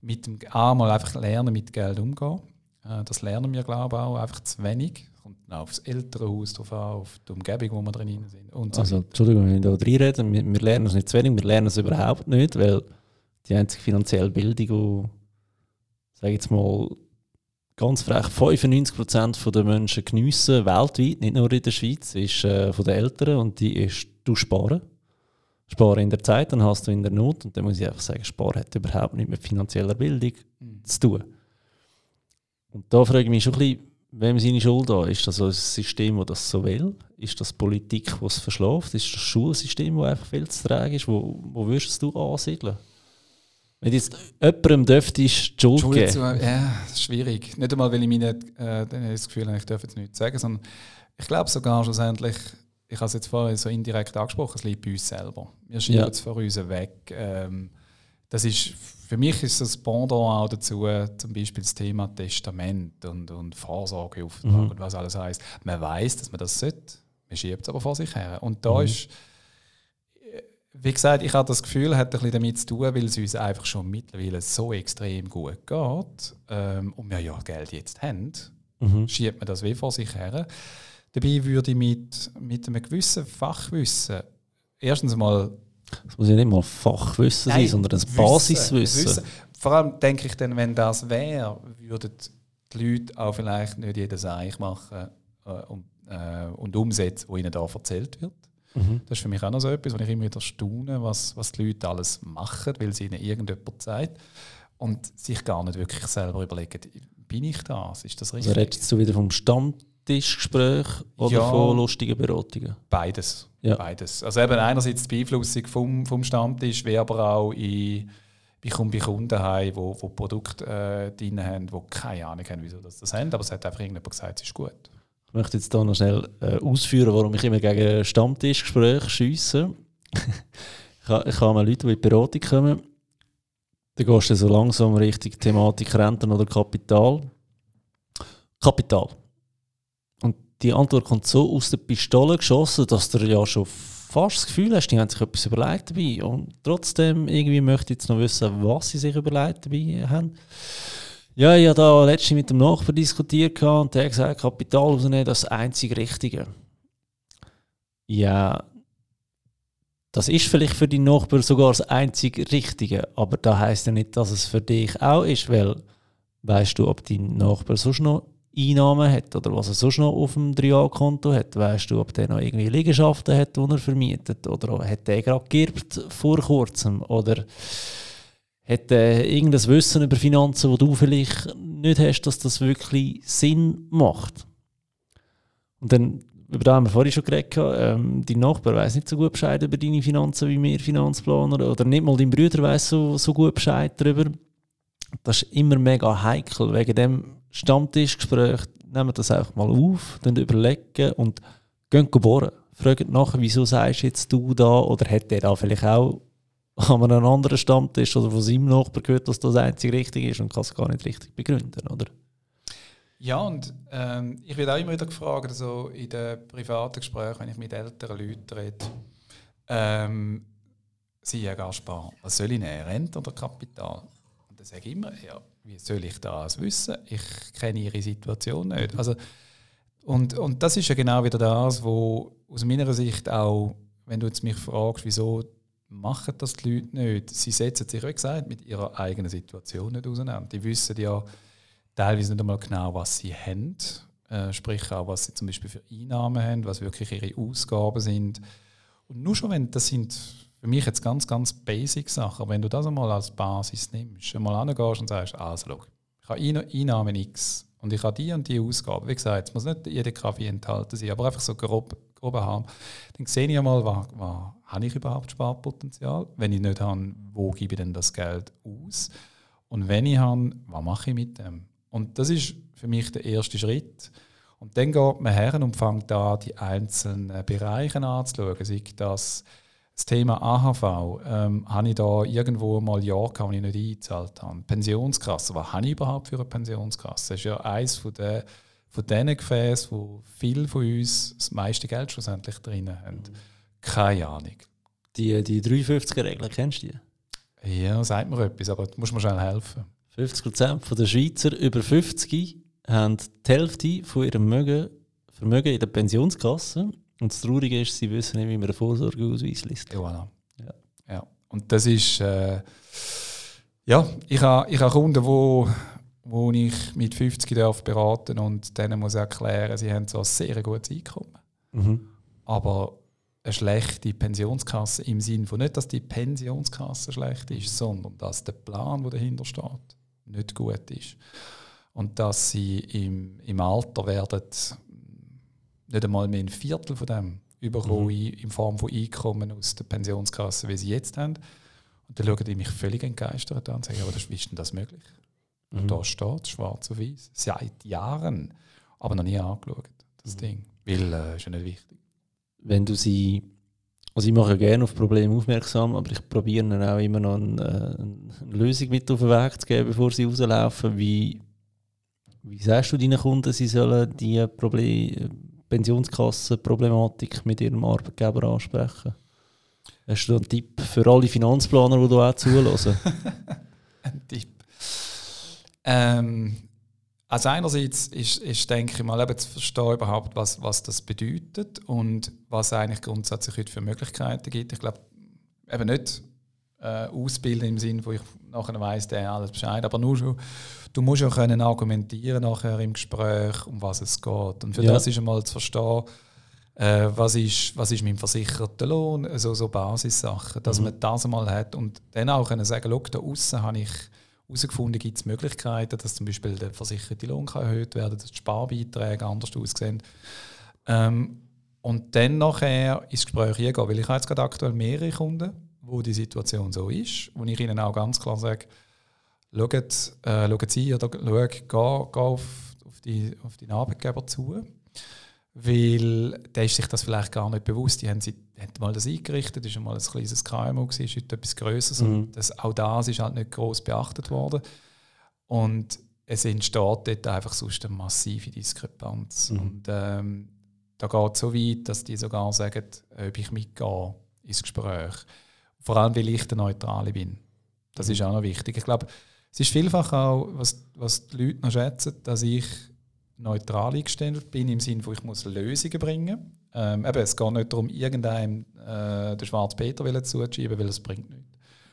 mit dem, einmal einfach lernen, mit Geld umgehen. Äh, das lernen wir, glaube ich, auch einfach zu wenig. Kommt aufs Elternhaus drauf an, auf die Umgebung, wo wir drin sind. So also, Entschuldigung, wenn ich da reinrede, wir, wir lernen es nicht zu wenig, wir lernen es überhaupt nicht, weil die einzige finanzielle Bildung, die, sage jetzt mal, ganz frech 95% der Menschen geniessen, weltweit, nicht nur in der Schweiz, ist äh, von den Eltern und die ist, du sparen. Sparen in der Zeit, dann hast du in der Not. Und dann muss ich einfach sagen, Sparen hat überhaupt nichts mit finanzieller Bildung mhm. zu tun. Und da frage ich mich schon ein bisschen, wem seine Schuld da? Ist das ein System, das das so will? Ist das Politik, die es verschläft? Ist das Schulsystem, das einfach viel zu tragen ist? Wo, wo würdest du ansiedeln? Wenn jetzt jemandem dürftest die Schuld, Schuld geben? Zu, ja, das ist schwierig. Nicht einmal, weil ich mir nicht, äh, das Gefühl habe, ich darf jetzt nichts sagen, sondern ich glaube sogar schlussendlich, ich habe es jetzt vorhin so indirekt angesprochen, es liegt bei uns selber. Wir schieben ja. es von uns weg. Ähm, das ist, für mich ist das Pendant auch dazu, zum Beispiel das Thema Testament und, und Vorsorgeauftrag mhm. und was alles heißt. Man weiß, dass man das sollte, man schiebt es aber vor sich her. Und da mhm. ist, wie gesagt, ich habe das Gefühl, hat ein bisschen damit zu tun, weil es uns einfach schon mittlerweile so extrem gut geht ähm, und wir ja Geld jetzt haben, mhm. schiebt man das wie vor sich her. Dabei würde ich mit, mit einem gewissen Fachwissen erstens mal. Es muss ja nicht mal Fachwissen Nein, sein, sondern ein Wissen, Basiswissen. Wissen. Vor allem denke ich dann, wenn das wäre, würden die Leute auch vielleicht nicht jedes Eich machen äh, und, äh, und umsetzen, was ihnen da erzählt wird. Mhm. Das ist für mich auch noch so etwas, wo ich immer wieder staune, was, was die Leute alles machen, weil sie ihnen irgendjemand sagt und sich gar nicht wirklich selber überlegen, bin ich das? Ist das also richtig? Also redest du wieder vom Stand Tischgespräch oder ja, von lustigen Beratungen? Beides. Ja. Beides. Also eben einerseits die Beeinflussung vom, vom Stammtisch, wie aber auch in, ich komme bei Kunden heim, wo, wo Produkte äh, drin haben, die keine Ahnung haben, wieso das, das haben, aber es hat einfach irgendjemand gesagt, es ist gut. Ich möchte jetzt hier noch schnell äh, ausführen, warum ich immer gegen Stammtischgespräche schiesse. ich, habe, ich habe mal Leute, die in die Beratung kommen, dann gehst du so langsam Richtung Thematik Renten oder Kapital. Kapital die Antwort kommt so aus der Pistole geschossen, dass du ja schon fast das Gefühl hast, die haben sich etwas überlegt dabei. Und trotzdem irgendwie möchte ich jetzt noch wissen, was sie sich überlegt dabei haben. Ja, ich habe da letztens mit dem Nachbar diskutiert und der hat gesagt, Kapital rausnehmen, das ist das einzige Richtige. Ja, das ist vielleicht für deinen Nachbar sogar das einzige Richtige, aber das heisst ja nicht, dass es für dich auch ist, weil weißt du, ob dein Nachbar sonst noch Einnahmen hat oder was er sonst noch auf dem 3A-Konto hat. Weißt du, ob der noch irgendwie Liegenschaften hat, die er vermietet oder hat der gerade geerbt vor kurzem oder hat er irgendein Wissen über Finanzen, wo du vielleicht nicht hast, dass das wirklich Sinn macht. Und dann, über das haben wir vorhin schon geredet, ähm, dein Nachbar weiß nicht so gut Bescheid über deine Finanzen wie wir Finanzplaner oder nicht mal dein Bruder weiß so, so gut Bescheid darüber. Das ist immer mega heikel, wegen dem Stammtischgespräch, nehmen das einfach mal auf, dann überlegen und gehen bohren. Fragen nachher, wieso sagst jetzt du da oder hat der da vielleicht auch an einem anderen Stammtisch oder von seinem Nachbar gehört, dass das einzig richtig ist und kann es gar nicht richtig begründen, oder? Ja, und ähm, ich werde auch immer wieder gefragt, also in den privaten Gesprächen, wenn ich mit älteren Leuten rede, ähm, sie ja Gaspar, was soll ich nehmen, Rente oder Kapital? Und dann sage ich immer, ja, wie soll ich das wissen? Ich kenne ihre Situation nicht. Also, und, und das ist ja genau wieder das, wo aus meiner Sicht auch, wenn du jetzt mich fragst, wieso machen das die Leute nicht? Sie setzen sich, wie gesagt, mit ihrer eigenen Situation nicht auseinander. Die wissen ja teilweise nicht einmal genau, was sie haben. Äh, sprich auch, was sie zum Beispiel für Einnahmen haben, was wirklich ihre Ausgaben sind. Und nur schon, wenn das sind für mich jetzt ganz, ganz basic Sachen, aber wenn du das einmal als Basis nimmst, einmal angehst und sagst, also schau, ich habe Einnahmen X und ich habe die und die Ausgaben. Wie gesagt, es muss nicht jeder Kaffee enthalten sein, aber einfach so grob, grob haben. Dann sehe ich einmal, was, was habe ich überhaupt Sparpotenzial? Wenn ich nicht habe, wo gebe ich denn das Geld aus? Und wenn ich habe, was mache ich mit dem? Und das ist für mich der erste Schritt. Und dann geht man her und fängt an, die einzelnen Bereiche anzuschauen. Sei das das Thema AHV, ähm, habe ich da irgendwo mal Jahr gehabt, ich nicht eingezahlt habe. Pensionskasse, was habe ich überhaupt für eine Pensionskasse? Das ist ja eines von den, von den Gefäßen, wo viele von uns das meiste Geld schlussendlich drin haben. Keine Ahnung. Die, die 350er-Regel, kennst du die? Ja, sagt mir etwas, aber du musst mir schnell helfen. 50% der Schweizer über 50 haben die Hälfte von ihrem Vermögen in der Pensionskasse und das Traurige ist, sie wissen nicht, wie man einen Vorsorgeausweis liest. Ja, ja. ja. Und das ist, äh, ja, ich habe ich ha Kunden, wo, wo ich mit 50 darf beraten und denen muss erklären, sie haben so ein sehr gutes Einkommen. Mhm. Aber eine schlechte Pensionskasse im Sinne von nicht, dass die Pensionskasse schlecht ist, sondern dass der Plan, der dahinter steht, nicht gut ist. Und dass sie im, im Alter werden nicht einmal mehr ein Viertel von dem überkommen mhm. in Form von Einkommen aus der Pensionskasse, wie sie jetzt haben. Und dann schauen die mich völlig entgeistert an und sagen, aber wie ist denn das möglich? Mhm. Und da steht schwarz auf weiß, seit Jahren, aber noch nie angeschaut, das mhm. Ding. Weil, äh, ist ja nicht wichtig. Wenn du sie, also ich mache gerne auf Probleme aufmerksam, aber ich probiere ihnen auch immer noch eine, eine Lösung mit auf den Weg zu geben, bevor sie rauslaufen. Wie, wie sagst du deinen Kunden, sie sollen diese Probleme Pensionskassenproblematik mit ihrem Arbeitgeber ansprechen? Hast du einen Tipp für alle Finanzplaner, die da auch zulassen? Ein Tipp. Ähm, also einerseits ist, ist, denke ich mal, eben zu verstehen überhaupt, was, was das bedeutet und was eigentlich grundsätzlich heute für Möglichkeiten gibt. Ich glaube, eben nicht äh, ausbilden im Sinne, wo ich nachher weiss, der alles Bescheid, aber nur schon du musst ja können argumentieren nachher im Gespräch, um was es geht. Und für ja. das ist einmal zu verstehen, äh, was, ist, was ist mein versicherter Lohn, also so Basissachen, dass mhm. man das einmal hat und dann auch können sagen, schau, da außen habe ich herausgefunden, gibt es Möglichkeiten, dass zum Beispiel der versicherte Lohn kann erhöht werden dass die Sparbeiträge anders aussehen. Ähm, und dann nachher ins Gespräch gehen, weil ich habe jetzt gerade aktuell mehrere Kunden, wo die Situation so ist, wo ich ihnen auch ganz klar sage, schaut, äh, schaut sie oder schau, geh, geh auf, auf, die, auf deinen Arbeitgeber zu. Weil der ist sich das vielleicht gar nicht bewusst. Die haben, sie, haben mal das eingerichtet, das war mal ein kleines KMU, ist heute etwas Größeres. Mhm. Und das, auch das ist halt nicht groß beachtet worden. Und es entsteht dort einfach sonst eine massive Diskrepanz. Mhm. Und ähm, da geht es so weit, dass die sogar sagen, ob ich mitgehe ins Gespräch. Vor allem, weil ich der Neutrale bin. Das mhm. ist auch noch wichtig. Ich glaube, es ist vielfach auch, was, was die Leute noch schätzen, dass ich neutral eingestellt bin, im Sinne, wo ich muss Lösungen bringen muss. Ähm, eben, es geht nicht darum, irgendeinem äh, den schwarzen Peter zuzuschieben, weil es bringt nichts.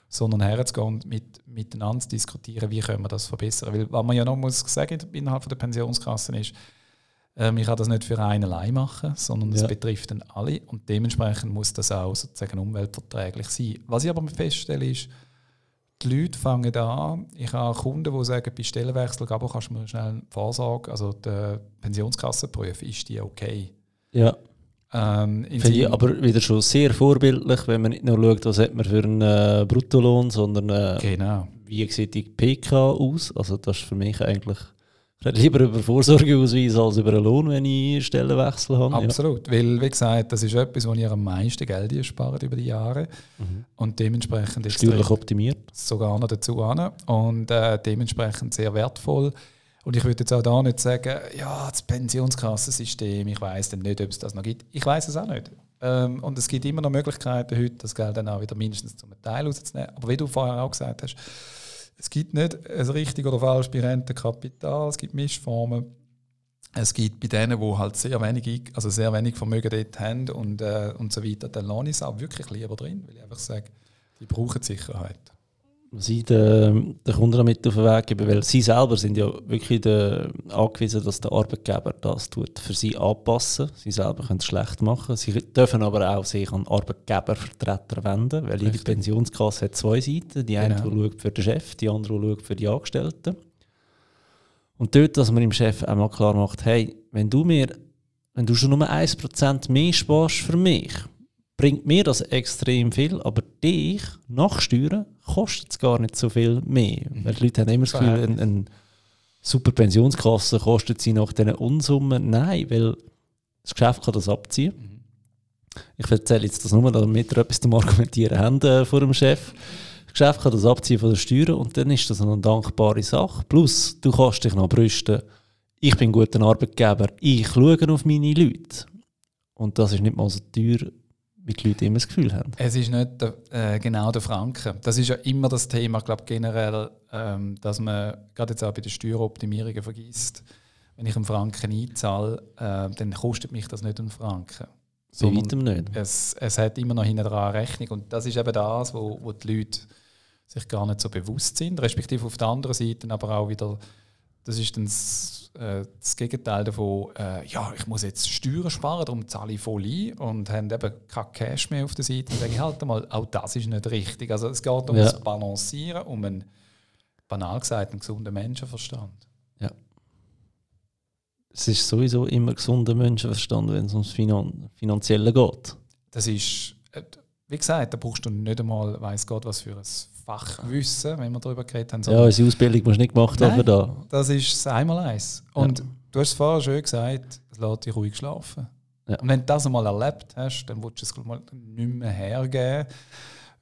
Sondern herzugehen und mit, miteinander zu diskutieren, wie können wir das verbessern. Weil, was man ja noch muss sagen innerhalb der Pensionskassen ist, ähm, ich kann das nicht für einen allein machen, sondern es ja. betrifft dann alle und dementsprechend muss das auch sozusagen umweltverträglich sein. Was ich aber feststelle ist, die Leute fangen an. Ich habe Kunden, die sagen, bei Stellenwechsel, aber kannst du mir schnell Vorsorge, also die Pensionskasse prüfen, ist die okay? Ja. Ähm, Finde ich aber wieder schon sehr vorbildlich, wenn man nicht nur schaut, was hat man für einen äh, Bruttolohn, sondern äh, genau. wie sieht die PK aus. Also das ist für mich eigentlich rede lieber über Vorsorgeausweis als über einen Lohn, wenn ich Stellenwechsel habe. Absolut, ja. weil wie gesagt, das ist etwas, wo ihr am meisten Geld spart über die Jahre mhm. und dementsprechend ist Steuerlich optimiert. Sogar noch dazu an und äh, dementsprechend sehr wertvoll. Und ich würde jetzt auch da nicht sagen, ja, das Pensionskassensystem, ich weiß dann nicht, ob es das noch gibt. Ich weiß es auch nicht. Ähm, und es gibt immer noch Möglichkeiten, heute das Geld dann auch wieder mindestens zum Teil rauszunehmen. Aber wie du vorher auch gesagt hast, es gibt nicht ein richtig oder falsch bei Rentenkapital, es gibt Mischformen. Es gibt bei denen, die halt sehr wenig, also sehr wenig Vermögen dort haben und, äh, und so weiter, dann lasse ich es auch wirklich lieber drin, weil ich einfach sage, die brauchen Sicherheit. Sie den, den Kunden damit auf den Weg geben, weil sie selber sind ja wirklich de, angewiesen, dass der Arbeitgeber das tut für sie anpassen. Sie selber können es schlecht machen. Sie dürfen aber auch sich an Arbeitgebervertreter wenden, weil jede Pensionskasse hat zwei Seiten. Die eine, genau. die schaut für den Chef, die andere, die schaut für die Angestellten. Und dort, dass man dem Chef einmal klar macht, hey, wenn du mir, wenn du schon nur 1% mehr sparst für mich, bringt mir das extrem viel, aber dich nachsteuern kostet es gar nicht so viel mehr. Mhm. Weil die Leute haben immer das Gefühl, eine, eine super Pensionskasse kostet sie nach diesen Unsummen. Nein, weil das Geschäft kann das abziehen. Mhm. Ich erzähle jetzt das nur, damit ihr etwas zum Argumentieren habt äh, vor dem Chef. Das Geschäft kann das abziehen von den Steuern und dann ist das eine dankbare Sache. Plus, du kannst dich noch brüsten, ich bin ein guter Arbeitgeber, ich schaue auf meine Leute. Und das ist nicht mal so teuer, wie die Leute immer das Gefühl haben. Es ist nicht der, äh, genau der Franken. Das ist ja immer das Thema, glaube generell, ähm, dass man gerade jetzt auch bei den Steueroptimierungen vergisst. Wenn ich einen Franken einzahle, äh, dann kostet mich das nicht einen Franken. Bei weitem nicht. Es, es hat immer noch hinten dran eine Rechnung. Und das ist eben das, wo, wo die Leute sich gar nicht so bewusst sind. Respektive auf der anderen Seite aber auch wieder, das ist dann das, äh, das Gegenteil davon, äh, ja, ich muss jetzt Steuern sparen, darum zahle ich voll ein und haben eben kein Cash mehr auf der Seite. Dann sage ich halt mal, auch das ist nicht richtig. Also es geht um ja. das Balancieren, um einen, banal gesagt, einen gesunden Menschenverstand. Ja. Es ist sowieso immer gesunder Menschenverstand, wenn es ums Finan Finanzielle geht. Das ist, äh, wie gesagt, da brauchst du nicht einmal, weiß Gott, was für ein Fachwissen, wenn wir darüber geredet haben. Ja, unsere Ausbildung musst du nicht gemacht haben da. Das ist das Einmaleins. Und ja. du hast es vorher schön gesagt, es lässt dich ruhig schlafen. Ja. Und wenn du das einmal erlebt hast, dann willst du es mal nicht mehr hergeben.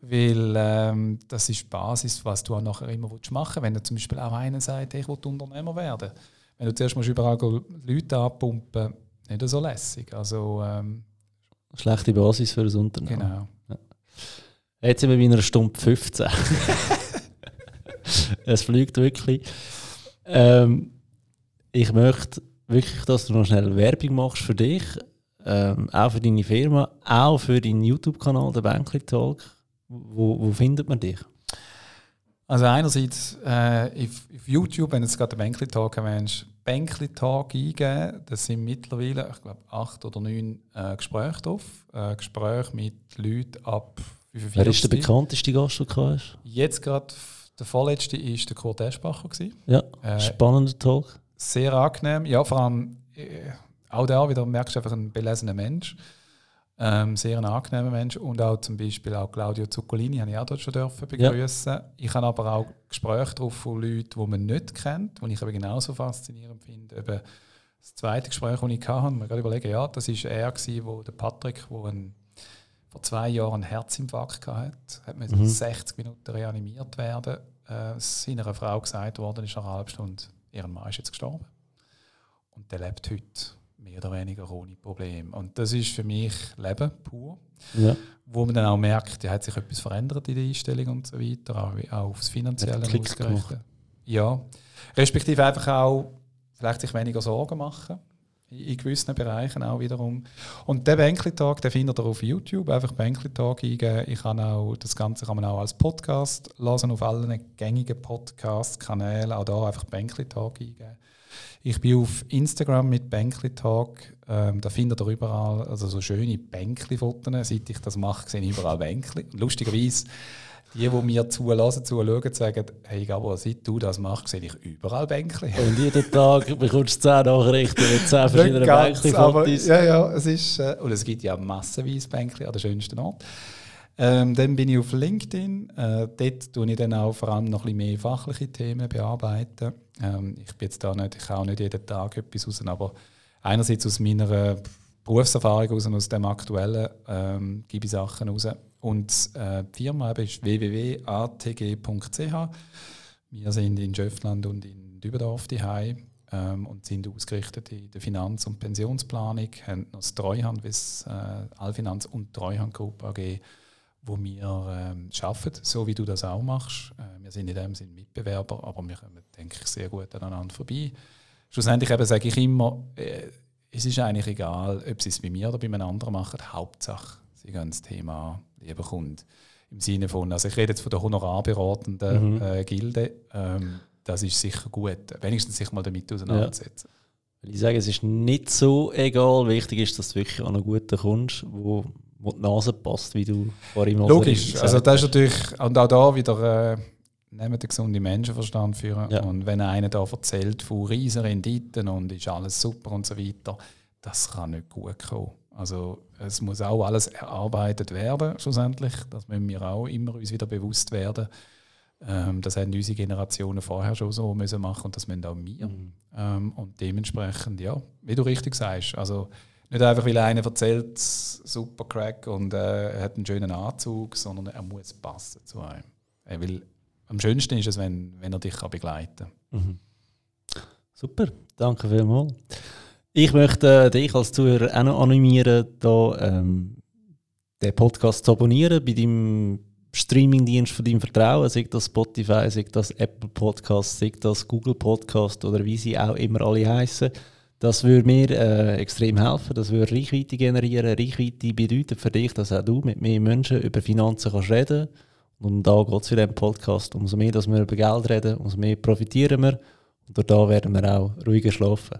Weil ähm, das ist die Basis, was du auch nachher immer machen willst. Wenn du zum Beispiel auch einer sagt, ich will Unternehmer werden. Wenn du zuerst musst überall Leute anpumpen, nicht so lässig. Also, ähm, Schlechte Basis für ein Unternehmen. Genau. Jetzt sind wir bei einer Stunde 15. es fliegt wirklich. Ähm, ich möchte wirklich, dass du noch schnell Werbung machst für dich, ähm, auch für deine Firma, auch für deinen YouTube-Kanal, der Bankly Talk. Wo, wo, findet man dich? Also einerseits äh, auf, auf, YouTube, wenn du jetzt gerade den Bankly Talk erwähnst, Bankly Talk eingeben. Das sind mittlerweile, ich glaube, acht oder neun äh, Gespräche drauf. Äh, Gespräche mit Leuten ab Wer ist der bekannteste Gast, den du hast? Jetzt gerade der vorletzte war der Kurt Eschbacher. Ja, äh, spannender Talk. Sehr angenehm. Ja, vor allem äh, auch da wieder merkst du einfach einen belesenen Mensch. Ähm, sehr ein angenehmer Mensch. Und auch zum Beispiel auch Claudio Zuccolini habe ich auch dort schon dürfen begrüßen. Ja. Ich habe aber auch Gespräche drauf von Leuten, die man nicht kennt, die ich aber genauso faszinierend finde. Eben das zweite Gespräch, das ich hatte, mir gerade überlegen, ja, das war er, gewesen, wo der Patrick, der ein vor zwei Jahren einen Herzinfarkt hatte, hat man mhm. 60 Minuten reanimiert werden. Äh, seiner Frau gesagt worden ist nach einer halben Stunde, ihr Mann ist jetzt gestorben. Und der lebt heute mehr oder weniger ohne Probleme. Und das ist für mich Leben pur. Ja. Wo man dann auch merkt, da hat sich etwas verändert in der Einstellung und so weiter, auch, auch aufs Finanzielle ausgerichtet. Ja, respektive einfach auch vielleicht sich weniger Sorgen machen in gewissen Bereichen auch wiederum. Und der Bänkli-Tag, den findet ihr auf YouTube, einfach Bänkli-Tag eingeben. Ich kann auch, das Ganze kann man auch als Podcast hören, auf allen gängigen Podcast-Kanälen, auch da einfach Bänkli-Tag eingeben. Ich bin auf Instagram mit Bänkli-Tag, ähm, da findet ihr überall also so schöne Bänkli-Fotos. Seit ich das mache, sehe ich überall Bänkli. Lustigerweise die, die mir zulassen, zuschauen, sagen, hey Gabo, seit du das machst, sehe ich überall Bänkchen. Und jeden Tag bekommst du 10 Nachrichten mit 10 verschiedenen Bänkchen. Ja, ja, es ist, äh, und es gibt ja massenweise Bänkchen an den schönsten Ort. Ähm, dann bin ich auf LinkedIn. Äh, dort tue ich dann auch vor allem noch ein bisschen mehr fachliche Themen bearbeiten. Ähm, ich bin jetzt da nicht, ich auch nicht jeden Tag etwas raus, aber einerseits aus meiner Berufserfahrung raus, aus dem aktuellen, ähm, gebe ich Sachen raus. Und äh, Firma ist www.atg.ch. Wir sind in Schöffland und in Dübendorf daheim ähm, und sind ausgerichtet in der Finanz- und Pensionsplanung, haben noch das Treuhand, bis, äh, Allfinanz und Treuhandgruppe AG, wo wir ähm, arbeiten, so wie du das auch machst. Äh, wir sind in dem Sinne Mitbewerber, aber wir kommen, denke ich, sehr gut aneinander vorbei. Schlussendlich eben sage ich immer, äh, es ist eigentlich egal, ob sie es bei mir oder bei einem anderen machen. Hauptsache, das Thema an lieber Kunde. im Sinne von, also ich rede jetzt von der honorarberatenden mhm. äh, Gilde, ähm, das ist sicher gut, wenigstens sich mal damit auseinandersetzen. Ja. Ich sage, es ist nicht so egal, wichtig ist, dass du wirklich an einen guten kommst, wo, wo die Nase passt, wie du vorhin mal Logisch, also das ist natürlich, und auch da wieder... Äh, nehmen den gesunden Menschenverstand führen. Ja. Und wenn einer da erzählt von riesen Renditen und ist alles super und so weiter, das kann nicht gut kommen. Also es muss auch alles erarbeitet werden, schlussendlich. Das müssen wir auch immer uns wieder bewusst werden. Ähm, das haben unsere Generationen vorher schon so müssen machen und das müssen auch wir. Mhm. Ähm, und dementsprechend, ja, wie du richtig sagst, also nicht einfach, weil einer erzählt, super Crack und äh, hat einen schönen Anzug, sondern er muss passen zu einem. Er will am schönsten ist es, wenn, wenn er dich kann begleiten kann. Mhm. Super, danke vielmals. Ich möchte äh, dich als Zuhörer auch noch animieren, da, ähm, den Podcast zu abonnieren bei deinem Streamingdienst von deinem Vertrauen, sei das Spotify, sei das Apple Podcast, sei das Google Podcast oder wie sie auch immer alle heißen. Das würde mir äh, extrem helfen. Das würde Reichweite generieren. Reichweite bedeutet für dich, dass auch du mit mehr Menschen über Finanzen kannst reden kannst und da geht es in diesem Podcast. Umso mehr, dass wir über Geld reden, umso mehr profitieren wir. Und durch da werden wir auch ruhiger schlafen.